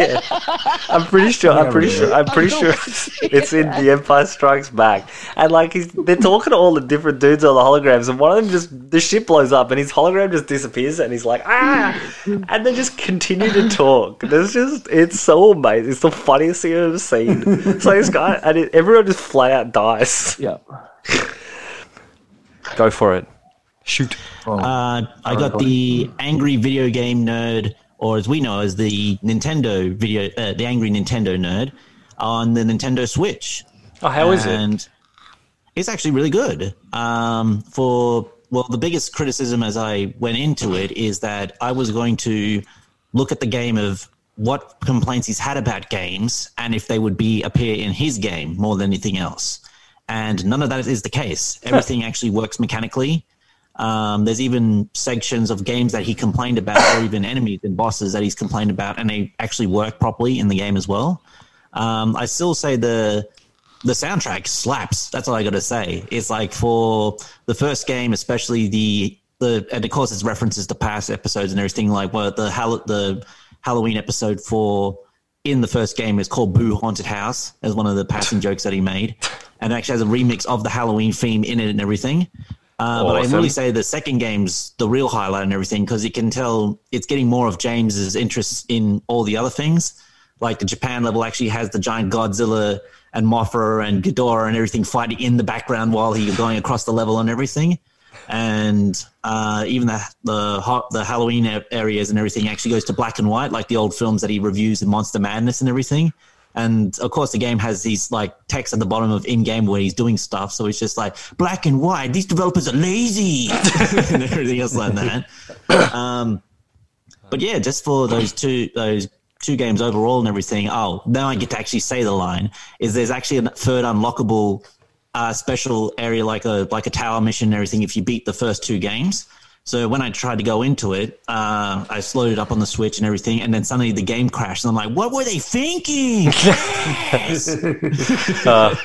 I'm pretty sure. I'm pretty sure. I'm pretty sure it's in The Empire Strikes Back, and like he's, they're talking to all the different dudes on the holograms, and one of them just the ship blows up, and his hologram just disappears, and he's like ah, and they just continue to talk. There's just it's so amazing. It's the funniest thing I've ever seen. So this guy and it, everyone just flat out dies. yeah. Go for it. Shoot. Well, Uh, I got the angry video game nerd, or as we know as the Nintendo video, uh, the angry Nintendo nerd, on the Nintendo Switch. Oh, how is it? and It's actually really good. Um, for well, the biggest criticism as I went into it is that I was going to look at the game of what complaints he's had about games and if they would be appear in his game more than anything else. And none of that is the case. Everything actually works mechanically. Um, there's even sections of games that he complained about, or even enemies and bosses that he's complained about, and they actually work properly in the game as well. Um, I still say the the soundtrack slaps. That's all I got to say. It's like for the first game, especially the the and of course it's references to past episodes and everything. Like well, the the Halloween episode for in the first game is called Boo Haunted House as one of the passing jokes that he made, and it actually has a remix of the Halloween theme in it and everything. Uh, But I Awesome. really say the second game's the real highlight and everything because you can tell it's getting more of James's interest in all the other things. Like the Japan level actually has the giant Godzilla and Mothra and Ghidorah and everything fighting in the background while he's going across the level and everything. And uh, even the the the Halloween areas and everything actually goes to black and white, like the old films that he reviews in Monster Madness and everything. And of course, the game has these like text at the bottom of in game where he's doing stuff. So it's just like black and white. These developers are lazy and everything else like that. Um, but yeah, just for those two those two games overall and everything. Oh, now I get to actually say the line. Is there's actually a third unlockable uh, special area like a like a tower mission and everything if you beat the first two games. So when I tried to go into it, uh, I slowed it up on the Switch and everything, and then suddenly the game crashed, and I'm like, "What were they thinking?" Uh,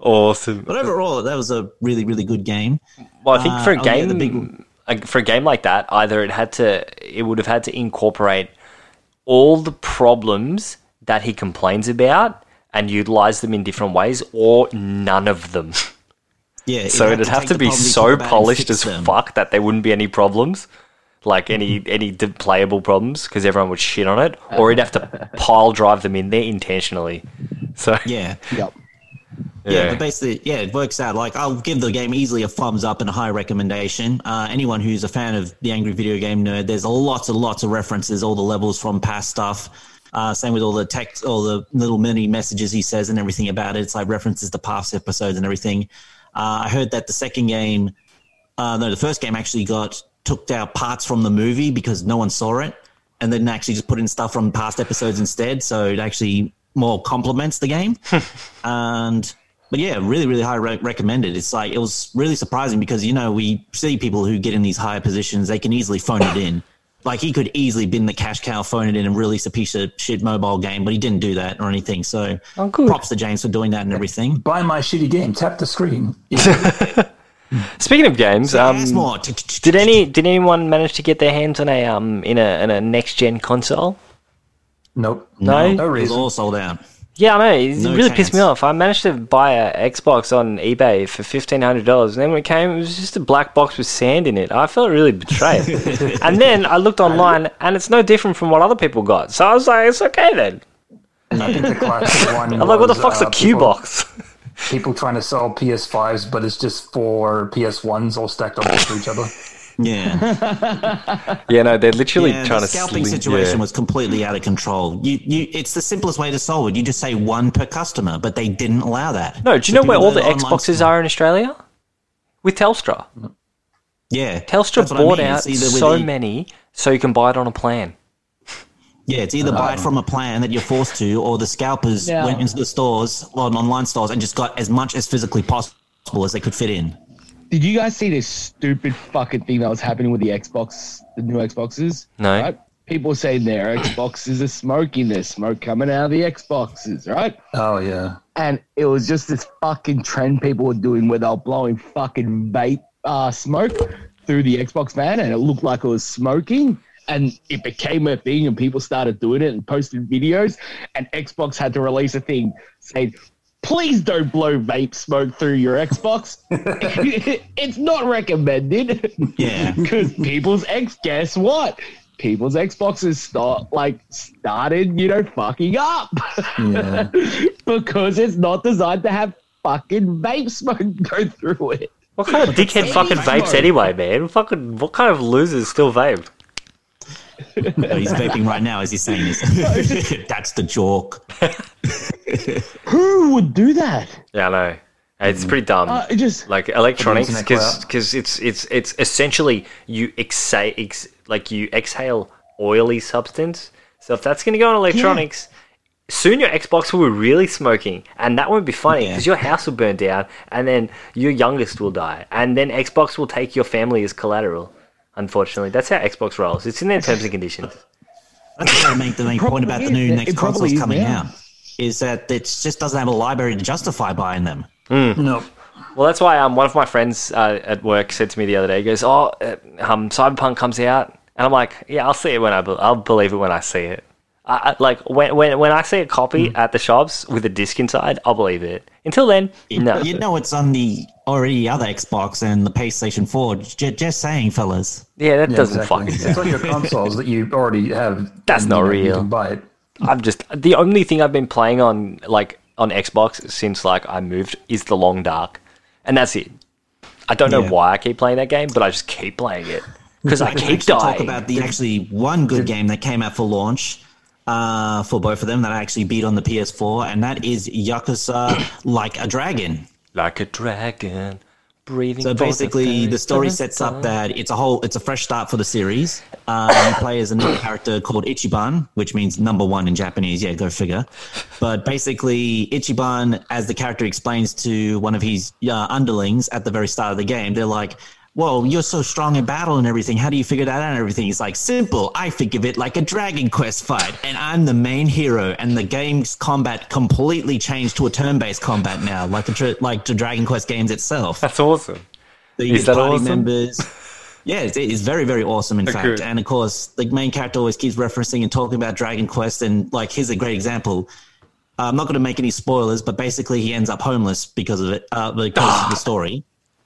awesome. but overall, that was a really, really good game. Well, I think Uh, for a oh, yeah, game, the big- like, for a game like that, either it had to, it would have had to incorporate all the problems that he complains about and utilize them in different ways, or none of them. Yeah, so it'd have take to be so talked about and polished as them. fuck that there wouldn't be any problems, like any any d- playable problems, because everyone would shit on it, or he'd have to pile drive them in there intentionally. So Yeah, Yep. Yeah, but basically, yeah, it works out. Like, I'll give the game easily a thumbs up and a high recommendation. Uh, anyone who's a fan of the Angry Video Game Nerd, there's lots and lots of references, all the levels from past stuff. Uh, same with all the text, all the little mini messages he says and everything about it. It's like references to past episodes and everything. Uh, I heard that the second game, uh, no, the first game actually got took out parts from the movie because no one saw it, and then actually just put in stuff from past episodes instead. So it actually more complements the game. and but yeah, really, really high re- recommended. It's like it was really surprising because you know we see people who get in these higher positions, they can easily phone it in. Like he could easily bin the cash cow, phone it in, and release a piece of shit mobile game, but he didn't do that or anything. So Oh, good. props to James for doing that and everything. Buy my shitty game. Tap the screen. Speaking of games, um, did any did anyone manage to get their hands on a um in a in a next gen console? Nope. No? No It was reason. all sold out. Yeah, I know. It No really pissed me off. I managed to buy a Xbox on eBay for fifteen hundred dollars, and then when it came, it was just a black box with sand in it. I felt really betrayed. and then I looked online, and it's no different from what other people got. So I was like, it's okay then. I think the classic one. I'm like, what the was, fuck's uh, a Q people- box? People trying to sell PS5s, but it's just four PS1s all stacked on top of each other. Yeah. yeah, no, they're literally yeah, trying the to scalping sling- situation yeah. was completely out of control. You, you, it's the simplest way to solve it. You just say one per customer, but they didn't allow that. No, do you So know where all the Xboxes store- are in Australia? With Telstra. Yeah, Telstra that's what I bought mean. out It's either with so the- many so you can buy it on a plan. Yeah, it's either buy it from a plan that you're forced to, or the scalpers Yeah. went into the stores, on online stores, and just got as much as physically possible as they could fit in. Did you guys see this stupid fucking thing that was happening with the Xbox, the new Xboxes? No. Right? People saying their Xboxes are smoking. There's smoke coming out of the Xboxes, right? Oh yeah. And it was just this fucking trend people were doing where they were blowing fucking vape uh, smoke through the Xbox van, and it looked like it was smoking. And it became a thing, and people started doing it and posted videos. And Xbox had to release a thing saying, "Please don't blow vape smoke through your Xbox. it's not recommended." Yeah. because people's ex guess what people's xboxes start like started you know fucking up Yeah. because it's not designed to have fucking vape smoke go through it What kind of dickhead fucking vapes Vape. anyway, man? Fucking what kind of losers still vape? No, he's vaping right now as he's saying this. That's the joke. who would do that Yeah, I know. It's pretty dumb. uh, it just like electronics internet because it's it's it's essentially you exhale ex, like you exhale oily substance. So if that's going to go on electronics, soon your Xbox will be really smoking, and that won't be funny Yeah. because your house will burn down, and then your youngest will die, and then Xbox will take your family as collateral. Unfortunately, that's how Xbox rolls. It's in their terms and conditions. That's what I make the main point about the new is. next It probably consoles is coming now. out. Is that it just doesn't have a library to justify buying them. Nope. Well, that's why um, one of my friends uh, at work said to me the other day, he goes, "Oh, uh, um, Cyberpunk comes out," and I'm like, "Yeah, I'll see it when I, be- I'll believe it when I see it." I, I, like when when when I see a copy Hmm. at the shops with a disc inside, I'll believe it. Until then, no. You know it's on the already other Xbox and the PlayStation 4. J- just saying, fellas. Yeah, that Yeah, doesn't exactly. fucking. It's on your consoles that you already have. That's not real. You can buy it. I'm just the only thing I've been playing on like on Xbox since like I moved is the Long Dark, and that's it. I don't know Yeah. why I keep playing that game, but I just keep playing it because I can keep dying. talk about the actually one good game that came out for launch uh, for both of them that I actually beat on the PS4, and that is Yakuza Like a Dragon. Like a dragon breathing. So basically, the story sets up that it's a whole, it's a fresh start for the series. You play as a new character called Ichiban, which means number one in Japanese. Yeah, go figure. But basically, Ichiban, as the character explains to one of his uh, underlings at the very start of the game, they're like, "Whoa, you're so strong in battle and everything. How do you figure that out and everything?" He's like, "Simple. I think of it like a Dragon Quest fight, and I'm the main hero. And the game's combat completely changed to a turn-based combat now, like the like the Dragon Quest games itself." That's awesome. So Is that party awesome? members. Yeah, it's, it's very, very awesome, in fact. And of course, the main character always keeps referencing and talking about Dragon Quest. And like, here's a great example. Uh, I'm not going to make any spoilers, but basically, he ends up homeless because of it, uh, because of the story.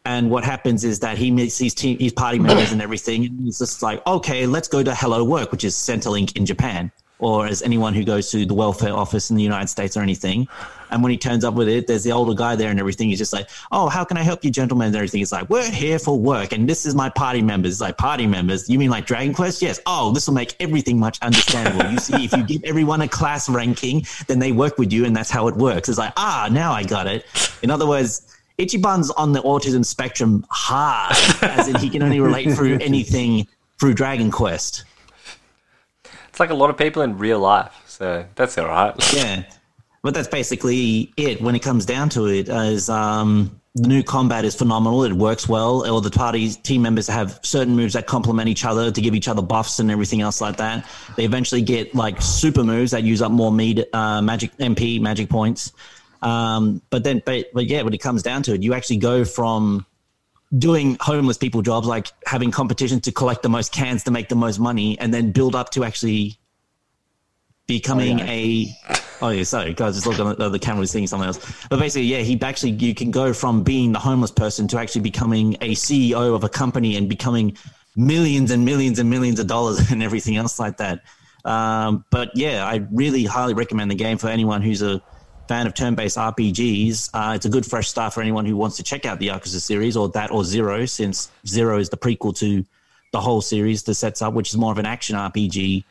And what happens is that he meets his team, his party members, and everything. And he's just like, okay, let's go to Hello Work, which is Centrelink in Japan. or as anyone who goes to the welfare office in the United States or anything. And when he turns up with it, there's the older guy there and everything. He's just like, "Oh, how can I help you, gentlemen?" And everything. It's like, "We're here for work, and this is my party members." It's like party members. You mean like Dragon Quest? Yes. Oh, this will make everything much understandable. you see, if you give everyone a class ranking, then they work with you, and that's how it works. It's like, ah, now I got it. In other words. Ichiban's on the autism spectrum hard, as in he can only relate through anything through Dragon Quest. It's like a lot of people in real life, so that's all right. Yeah, but that's basically it. When it comes down to it, is um, the new combat is phenomenal. It works well. All the parties team members have certain moves that complement each other to give each other buffs and everything else like that. They eventually get like super moves that use up more mead, uh, magic MP magic points. Um, but then, but, but yeah, when it comes down to it, you actually go from doing homeless people jobs, like having competition to collect the most cans to make the most money, and then build up to actually becoming Oh, yeah. a. Oh yeah, sorry, guys, just look on the, the camera, was seeing something else. But basically, yeah, he actually you can go from being the homeless person to actually becoming a CEO of a company and becoming millions and millions and millions of dollars and everything else like that. Um, but yeah, I really highly recommend the game for anyone who's a fan of turn-based RPGs. Uh, it's a good fresh start for anyone who wants to check out the Yakuza series or that or Zero, since Zero is the prequel to the whole series that sets up, which is more of an action RPG.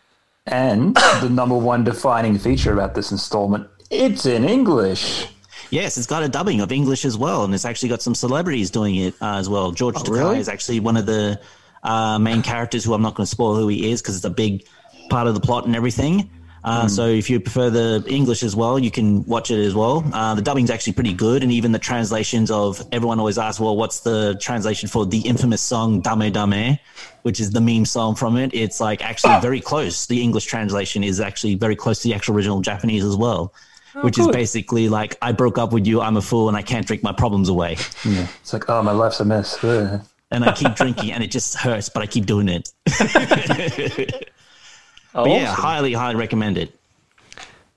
And the number one defining feature about this installment, it's in English. Yes, it's got a dubbing of English as well, and it's actually got some celebrities doing it uh, as well. George Takei really? is actually one of the uh, main characters who I'm not going to spoil who he is because it's a big part of the plot and everything. Uh, So if you prefer the English as well, you can watch it as well. Uh, the dubbing's actually pretty good, and even the translations of everyone always asks, "Well, what's the translation for the infamous song Dame Dame?" which is the meme song from it. It's like actually very close. The English translation is actually very close to the actual original Japanese as well. which is basically like I broke up with you, I'm a fool, and I can't drink my problems away. Yeah. It's like, oh, my life's a mess. And I keep drinking, and it just hurts, but I keep doing it. Oh, But yeah, awesome. highly, highly recommend it.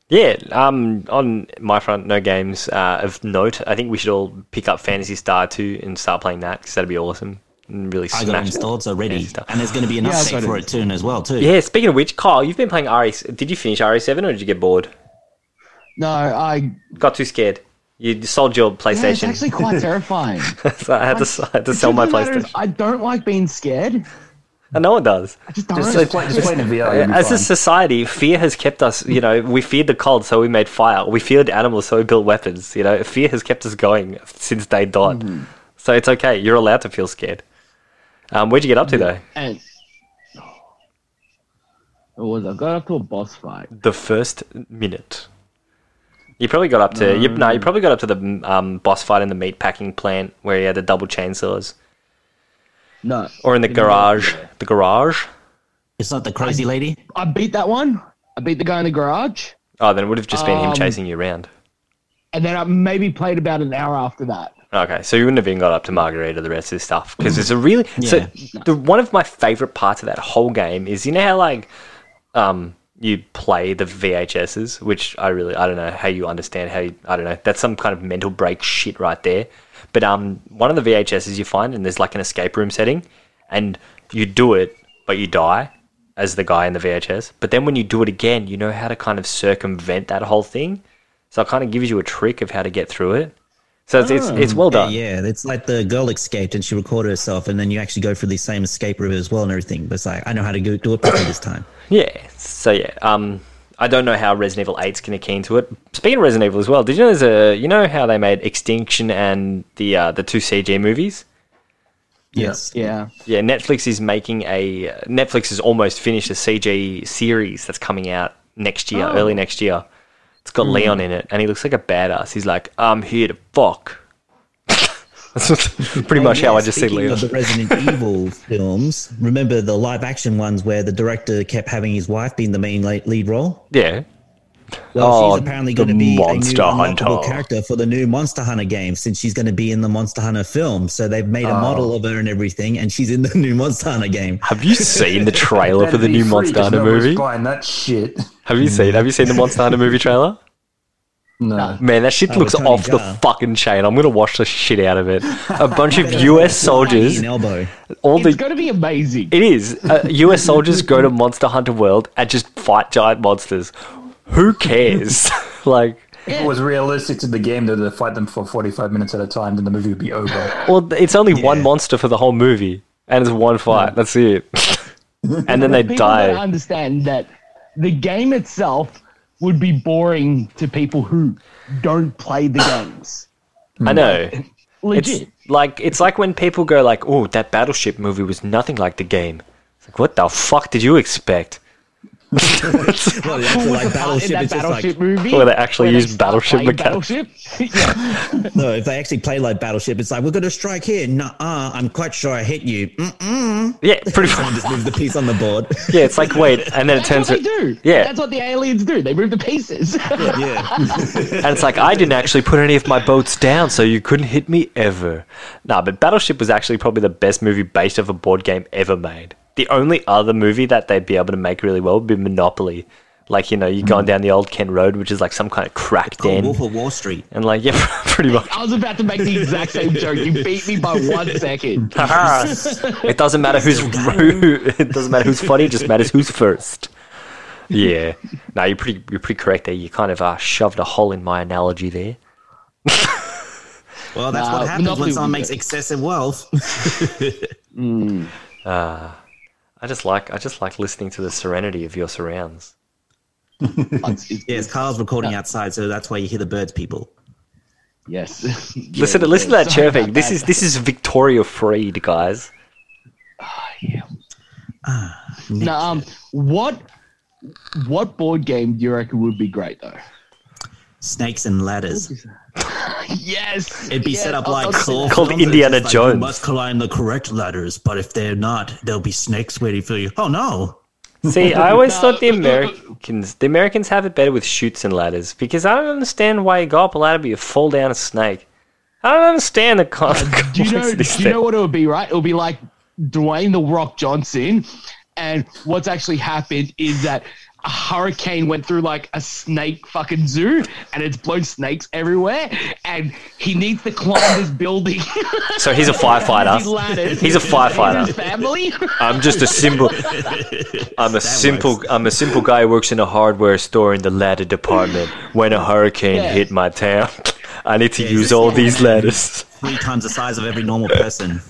Yeah, um, on my front, no games uh, of note. I think we should all pick up Phantasy Star 2 and start playing that because that'd be awesome. And really I got it smash installed, so ready. Fantasy And there's going to be an Yeah, I update got for it. it soon as well, too. Yeah, speaking of which, Kyle, you've been playing RE. Did you finish RE7 or did you get bored? No, I. Got too scared. You sold your Yeah, it's actually quite terrifying. so I had to, I had to sell my truth of the matter is, PlayStation. I don't like being scared. And no one does. I just don't. Just, So- just, play, just play in VR. you'll be As a society, fear has kept us, you know, we feared the cold, so we made fire. We feared animals, so we built weapons. You know, fear has kept us going since day dot. Mm-hmm. So it's okay. You're allowed to feel scared. Um, where'd you get up to, though? and it was I got up to a boss fight. The first minute. You probably got up to, you, no, you probably got up to the um, boss fight in the meat packing plant where you had the double chainsaws. No, Or in the Didn't get up garage. The garage? It's not the crazy lady. I beat that one. I beat the guy in the garage, Oh, then it would have just been him Um, chasing you around. and then I maybe played about an hour after that. Okay, so you wouldn't have even got up to Margarita, the rest of this stuff, because it's a really so. The, one of my favorite parts of that whole game is you know how like, um, you play the VHSs, which I really I don't know how you understand how you, I don't know that's some kind of mental break shit right there. But um, one of the VHSs you find and there's like an escape room setting, and you do it, but you die as the guy in the VHS. But then when you do it again, you know how to kind of circumvent that whole thing. So it kind of gives you a trick of how to get through it. So it's, it's, it's well done. yeah, it's like the girl escaped and she recorded herself, and then you actually go through the same escape route as well and everything. But it's like, I know how to go, do it properly this time. Yeah. So yeah, um, I don't know how Resident Evil 8's gonna key into it. Speaking of Resident Evil as well, did you know there's a you know how they made Extinction and the uh, the two CG movies? Yes. Yeah, Yeah, Netflix is making a Netflix has almost finished a CG series that's coming out next year, Oh. early next year. It's got Leon in it, and he looks like a badass. He's like, "I'm here to fuck." That's pretty much how I just see Speaking Leon. of the Resident Evil films, remember the live action ones where the director kept having his wife being the main lead role? Yeah. Well, Oh, she's apparently the going to be Monster a new unlockable Hunter. character for the new Monster Hunter game since she's going to be in the Monster Hunter film. So they've made a Oh. model of her and everything, and she's in the new Monster Hunter game. Have you seen the trailer for the new Monster Hunter movie? Buying that shit. Have you seen Have you seen the Monster Hunter movie trailer? No. Man, that shit Oh, looks with Tony off the fucking chain. I'm gonna wash the shit out of it. A bunch of US soldiers, An elbow. all It's the going to be amazing. It is. Uh, US soldiers go to Monster Hunter World and just fight giant monsters. Who cares? like, If it was realistic to the game that they fight them for 45 minutes at a time, then the movie would be over. well, it's only one monster for the whole movie, and it's one fight. That's it. and then they people gotta die. understand that the game itself would be boring to people who don't play the games. I mm. know. Legit. It's like it's like when people go like, "Oh, that Battleship movie was nothing like the game." It's like, what the fuck did you expect? Well, the actual, like in battleship that is just Battleship like movie, Where they actually where use start Battleship mechanics. Battleship. yeah. no. If they actually play like battleship, it's like we're going to strike here. Nuh uh, I'm quite sure I hit you. Mm-mm. Yeah, pretty Someone much. just moves the piece on the board. Yeah, it's like wait, and then it turns. That's what turns. they do. Yeah. That's what the aliens do. They move the pieces. yeah. And it's like, I didn't actually put any of my boats down, so you couldn't hit me ever. Nah, but Battleship was actually probably the best movie based off a board game ever made. The only other movie that they'd be able to make really well would be Monopoly. Like, you know, you're going hmm. down the old Kent Road, which is like some kind of crack Called den. Wolf of Wall Street. And like, yeah, pretty much. I was about to make the exact same joke. You beat me by one second. it doesn't matter who's who, it doesn't matter who's funny, it just matters who's first. Yeah. No, you're pretty you're pretty correct there. You kind of uh, shoved a hole in my analogy there. Well, that's Nah, what happens when someone makes excessive wealth. Hmm. Ah. I just like I just like listening to the serenity of your surrounds. It's- it's- yes, Carl's recording outside, so that's why you hear the birds, people. Yes. Listen, Yeah, listen to yeah, that sorry chirping. This that. is this is Victoria Freed, guys. Yeah. now, um, what what board game do you reckon would be great though? Snakes and ladders. Yes, It'd be yes, set up I'll- like I'll say Called Indiana just Jones. You must climb the correct ladders, but if they're not, there'll be snakes waiting for you. Oh no! See, I always No. thought the Americans the Americans have it better with chutes and ladders because I don't understand why you go up a ladder but you fall down a snake. I don't understand the con- uh, Do you know? Do you know what it would be? Right, it would be like Dwayne the Rock Johnson, and what's actually happened is that a hurricane went through like a snake fucking zoo, and it's blown snakes everywhere, and he needs to climb this building. So he's a These firefighter. ladders. He's a firefighter. His family. I'm just a simple. I'm a simple. I'm a simple guy who works in a hardware store in the ladder department. When a hurricane Yeah. hit my town, I need to Yeah, use all these had ladders. Three times the size of every normal person.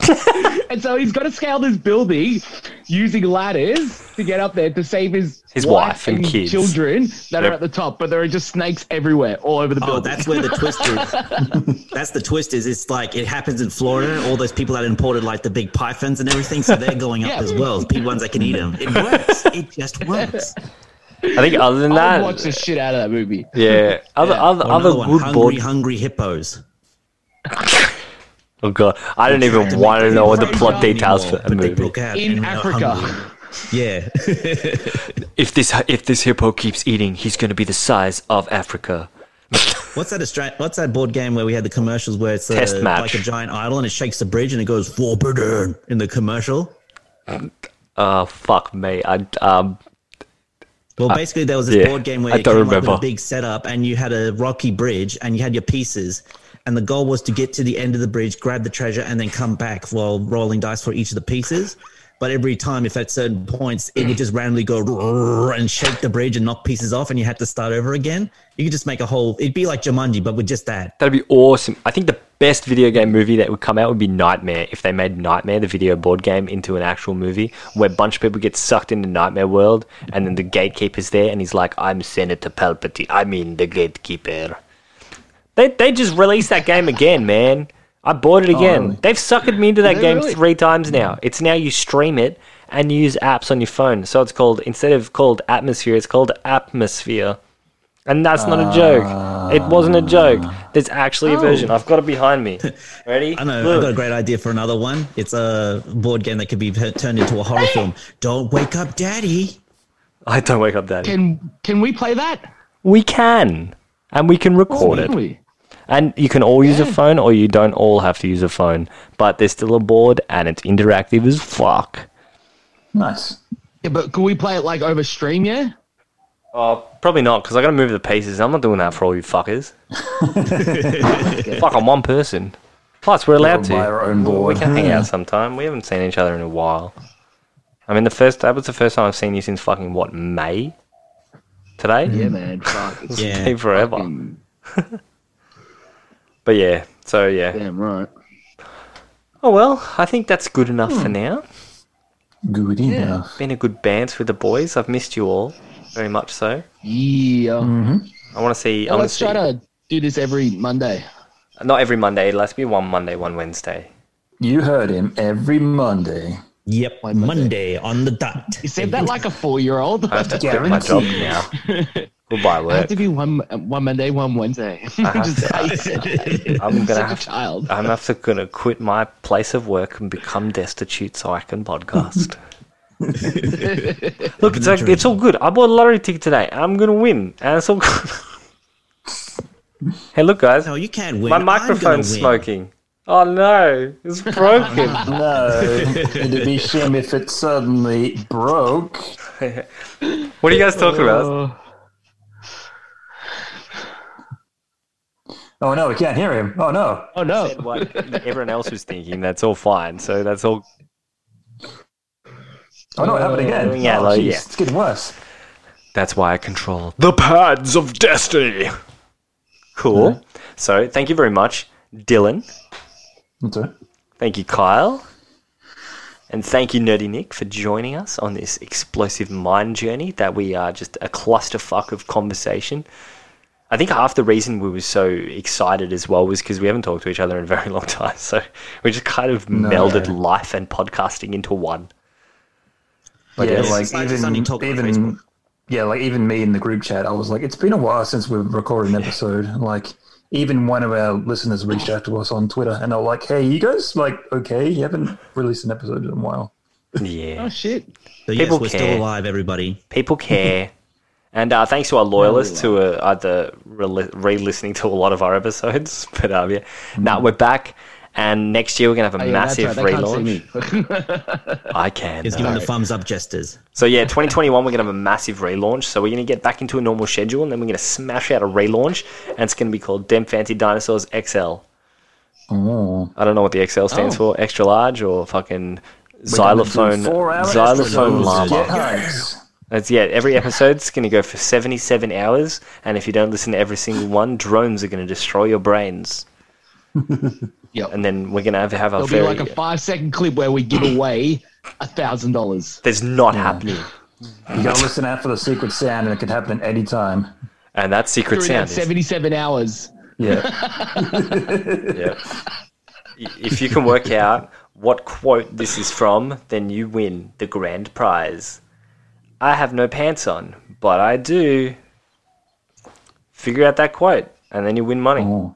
And so he's got to scale this building using ladders to get up there to save his His wife and kids. children that Yep. are at the top. But there are just snakes everywhere, all over the Oh, building. that's where the twist is. that's the twist is. It's like it happens in Florida. All those people that imported like the big pythons and everything, so they're going up Yeah. as well. People ones that can eat them. It works. It just works. I think other than I would watch the shit out of that movie. yeah, other other Or other one, good hungry, board. hungry hippos. Oh god, I don't even make want to know what the plot details for anymore, the but movie. In and they were Africa. Yeah. If this if this hippo keeps eating, he's going to be the size of Africa. What's that? Austra- What's that board game where we had the commercials where it's uh, Test a, match. like a giant idol and it shakes the bridge and it goes forbidden in the commercial? Oh fuck me! I um Well, basically, there was this yeah, board game where I you don't came up with a big setup and you had a rocky bridge and you had your pieces. And the goal was to get to the end of the bridge, grab the treasure, and then come back while rolling dice for each of the pieces. But every time, if at certain points, it would just randomly go and shake the bridge and knock pieces off, and you had to start over again. You could just make a whole. It'd be like Jumanji, but with just that. That'd be awesome. I think the best video game movie that would come out would be Nightmare. If they made Nightmare, the video board game, into an actual movie where a bunch of people get sucked into Nightmare World and then the gatekeeper's there and he's like, I'm Senator Palpatine. I mean, the gatekeeper. They, they just released that game again, man. I bought it again. really? They've suckered me into that game really? three times now. It's now you stream it and you use apps on your phone. So it's called, instead of called Atmosphere, it's called Atmosphere. And that's not a ah. joke. It wasn't a joke. There's actually a oh. version. I've got it behind me. Ready? I know. Look. I've got a great idea for another one. It's a board game that could be turned into a horror film. Don't wake up, daddy. I don't wake up, Daddy. Can can we play that? we can. And we can record Can it. we? And you can all use a phone or you don't all have to use a phone. But there's still a board and it's interactive as fuck. Nice. Yeah, but could we play it like over stream? Yeah. Oh, probably not, because I got to move the pieces. I'm not doing that for all you fuckers. Fuck, I'm one person. Plus, we're allowed to. By our own board. We can hang out sometime. We haven't seen each other in a while. I mean, the first that was the first time I've seen you since fucking what May. Today, Yeah, man. Fuck. It's Yeah. Been forever. fucking But yeah, so yeah. Damn right. Oh well, I think that's good enough for hmm. now. Good enough. Been a good band with the boys. I've missed you all very much. So Yeah. Mm-hmm. I want to see. I Well, want let's to see. try to do this every Monday. Not every Monday. Let's be one Monday, one Wednesday. You heard him every Monday. Yep, Monday? Monday on the dot. You said that like a four-year-old. I have to quit my job Guaranteed. now. Goodbye I have to be one one Monday, one Wednesday. Just how you said it. I'm gonna Such a have child. I'm have to gonna quit my place of work and become destitute so I can podcast. Look, it's like, it's all good. I bought a lottery ticket today. I'm gonna win, and it's all good. hey, look, guys, No, you can't win. my microphone's smoking. Oh no, it's broken. No, it'd be shame if it suddenly broke. what are you guys talking about? Oh. Oh, no, we can't hear him. Oh no. oh no. Said what everyone else was thinking. That's all fine. So that's all. Oh no, it happened again. Yeah, oh, like, yeah. It's getting worse. That's why I control the pads of destiny. Cool. So thank you very much, Dylan. That's all right. Thank you, Kyle. And thank you, Nerdy Nick, for joining us on this explosive mind journey that we are just a clusterfuck of conversation. I think half the reason we were so excited as well was because we haven't talked to each other in a very long time. So we just kind of melded life and podcasting into one. But Yeah, yeah, like just like just only even even yeah, like even me in the group chat, I was like, it's been a while since we've recorded an episode. Like even one of our listeners reached out to us on Twitter, and they're like, "Hey, you guys like okay? You haven't released an episode in a while." Yeah. Oh shit. So yes, we're care. still alive, everybody. People care. and uh, thanks to our loyalists who are either re listening to a lot of our episodes. But um, yeah, now we're back. And next year we're going to have a Oh, yeah, massive right. They can't see relaunch. me. I can. He's giving the thumbs up gestures. So yeah, 2021 we're gonna have a massive relaunch. So we're gonna get back into a normal schedule, and then we're gonna smash out a relaunch, and it's gonna be called Dem Fancy Dinosaurs XL. Oh, I don't know what the XL stands Oh. for, extra large or fucking We're gonna do xylophone four-hour xylophone episodes. llama. Get hyped. That's yeah. Every episode's gonna go for 77 hours, and if you don't listen to every single one, drones are gonna destroy your brains. Yep. And then we're gonna have, have our There'll be like a five second clip where we give away a thousand dollars. There's not happening, You gotta listen out for the secret sound, and it could happen at any time. and that secret During sound that is seventy-seven hours. Yeah, Yeah. if you can work out what quote this is from, then you win the grand prize. I have no pants on, but I do. Figure out that quote, and then you win money. oh.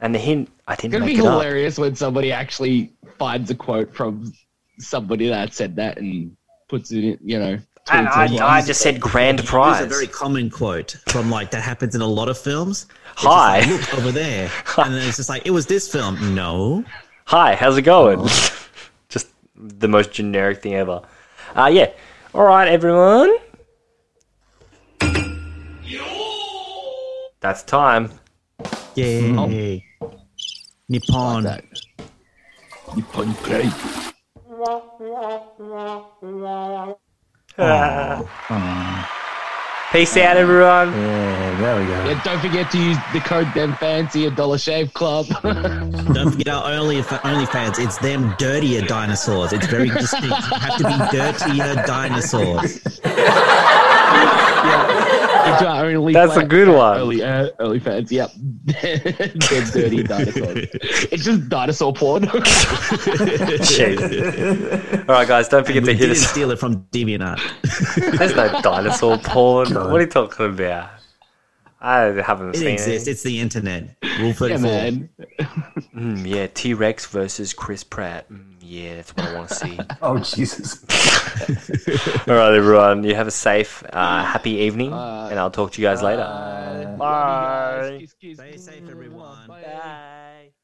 And the hint, I didn't It's gonna make be it up. hilarious when somebody actually finds a quote from somebody that said that and puts it in, you know. And. I, I just said grand prize. It's a very common quote from like that happens in a lot of films. Hi. like, Look over there, and then it's just like it was this film. No, Hi, how's it going? just the most generic thing ever. Uh, yeah. All right, everyone. That's time. yay, Nippon. that. You fun play. Peace out, everyone. yeah, there we go. Yeah, don't forget to use the code Them Fancy at Dollar Shave Club. Don't forget our only OnlyFans. It's them dirtier dinosaurs. It's very distinct. You have to be dirtier dinosaurs. Into our only That's a good one. Early, uh, early fans, yep. They're dirty dinosaurs. It's just dinosaur porn. Jesus. All right, guys, don't forget We to hit didn't us. steal it from DeviantArt. There's no dinosaur porn. What are you talking about? I haven't It seen exists. it. It's the internet. Rule yeah, 34. man. Mm, yeah, T Rex versus Chris Pratt. Mm, yeah, that's what I want to see. Oh Jesus! All right, everyone. You have a safe, uh, happy evening, Uh, and I'll talk to you guys later. Bye. Kiss, kiss. Stay safe, everyone. Bye. Bye.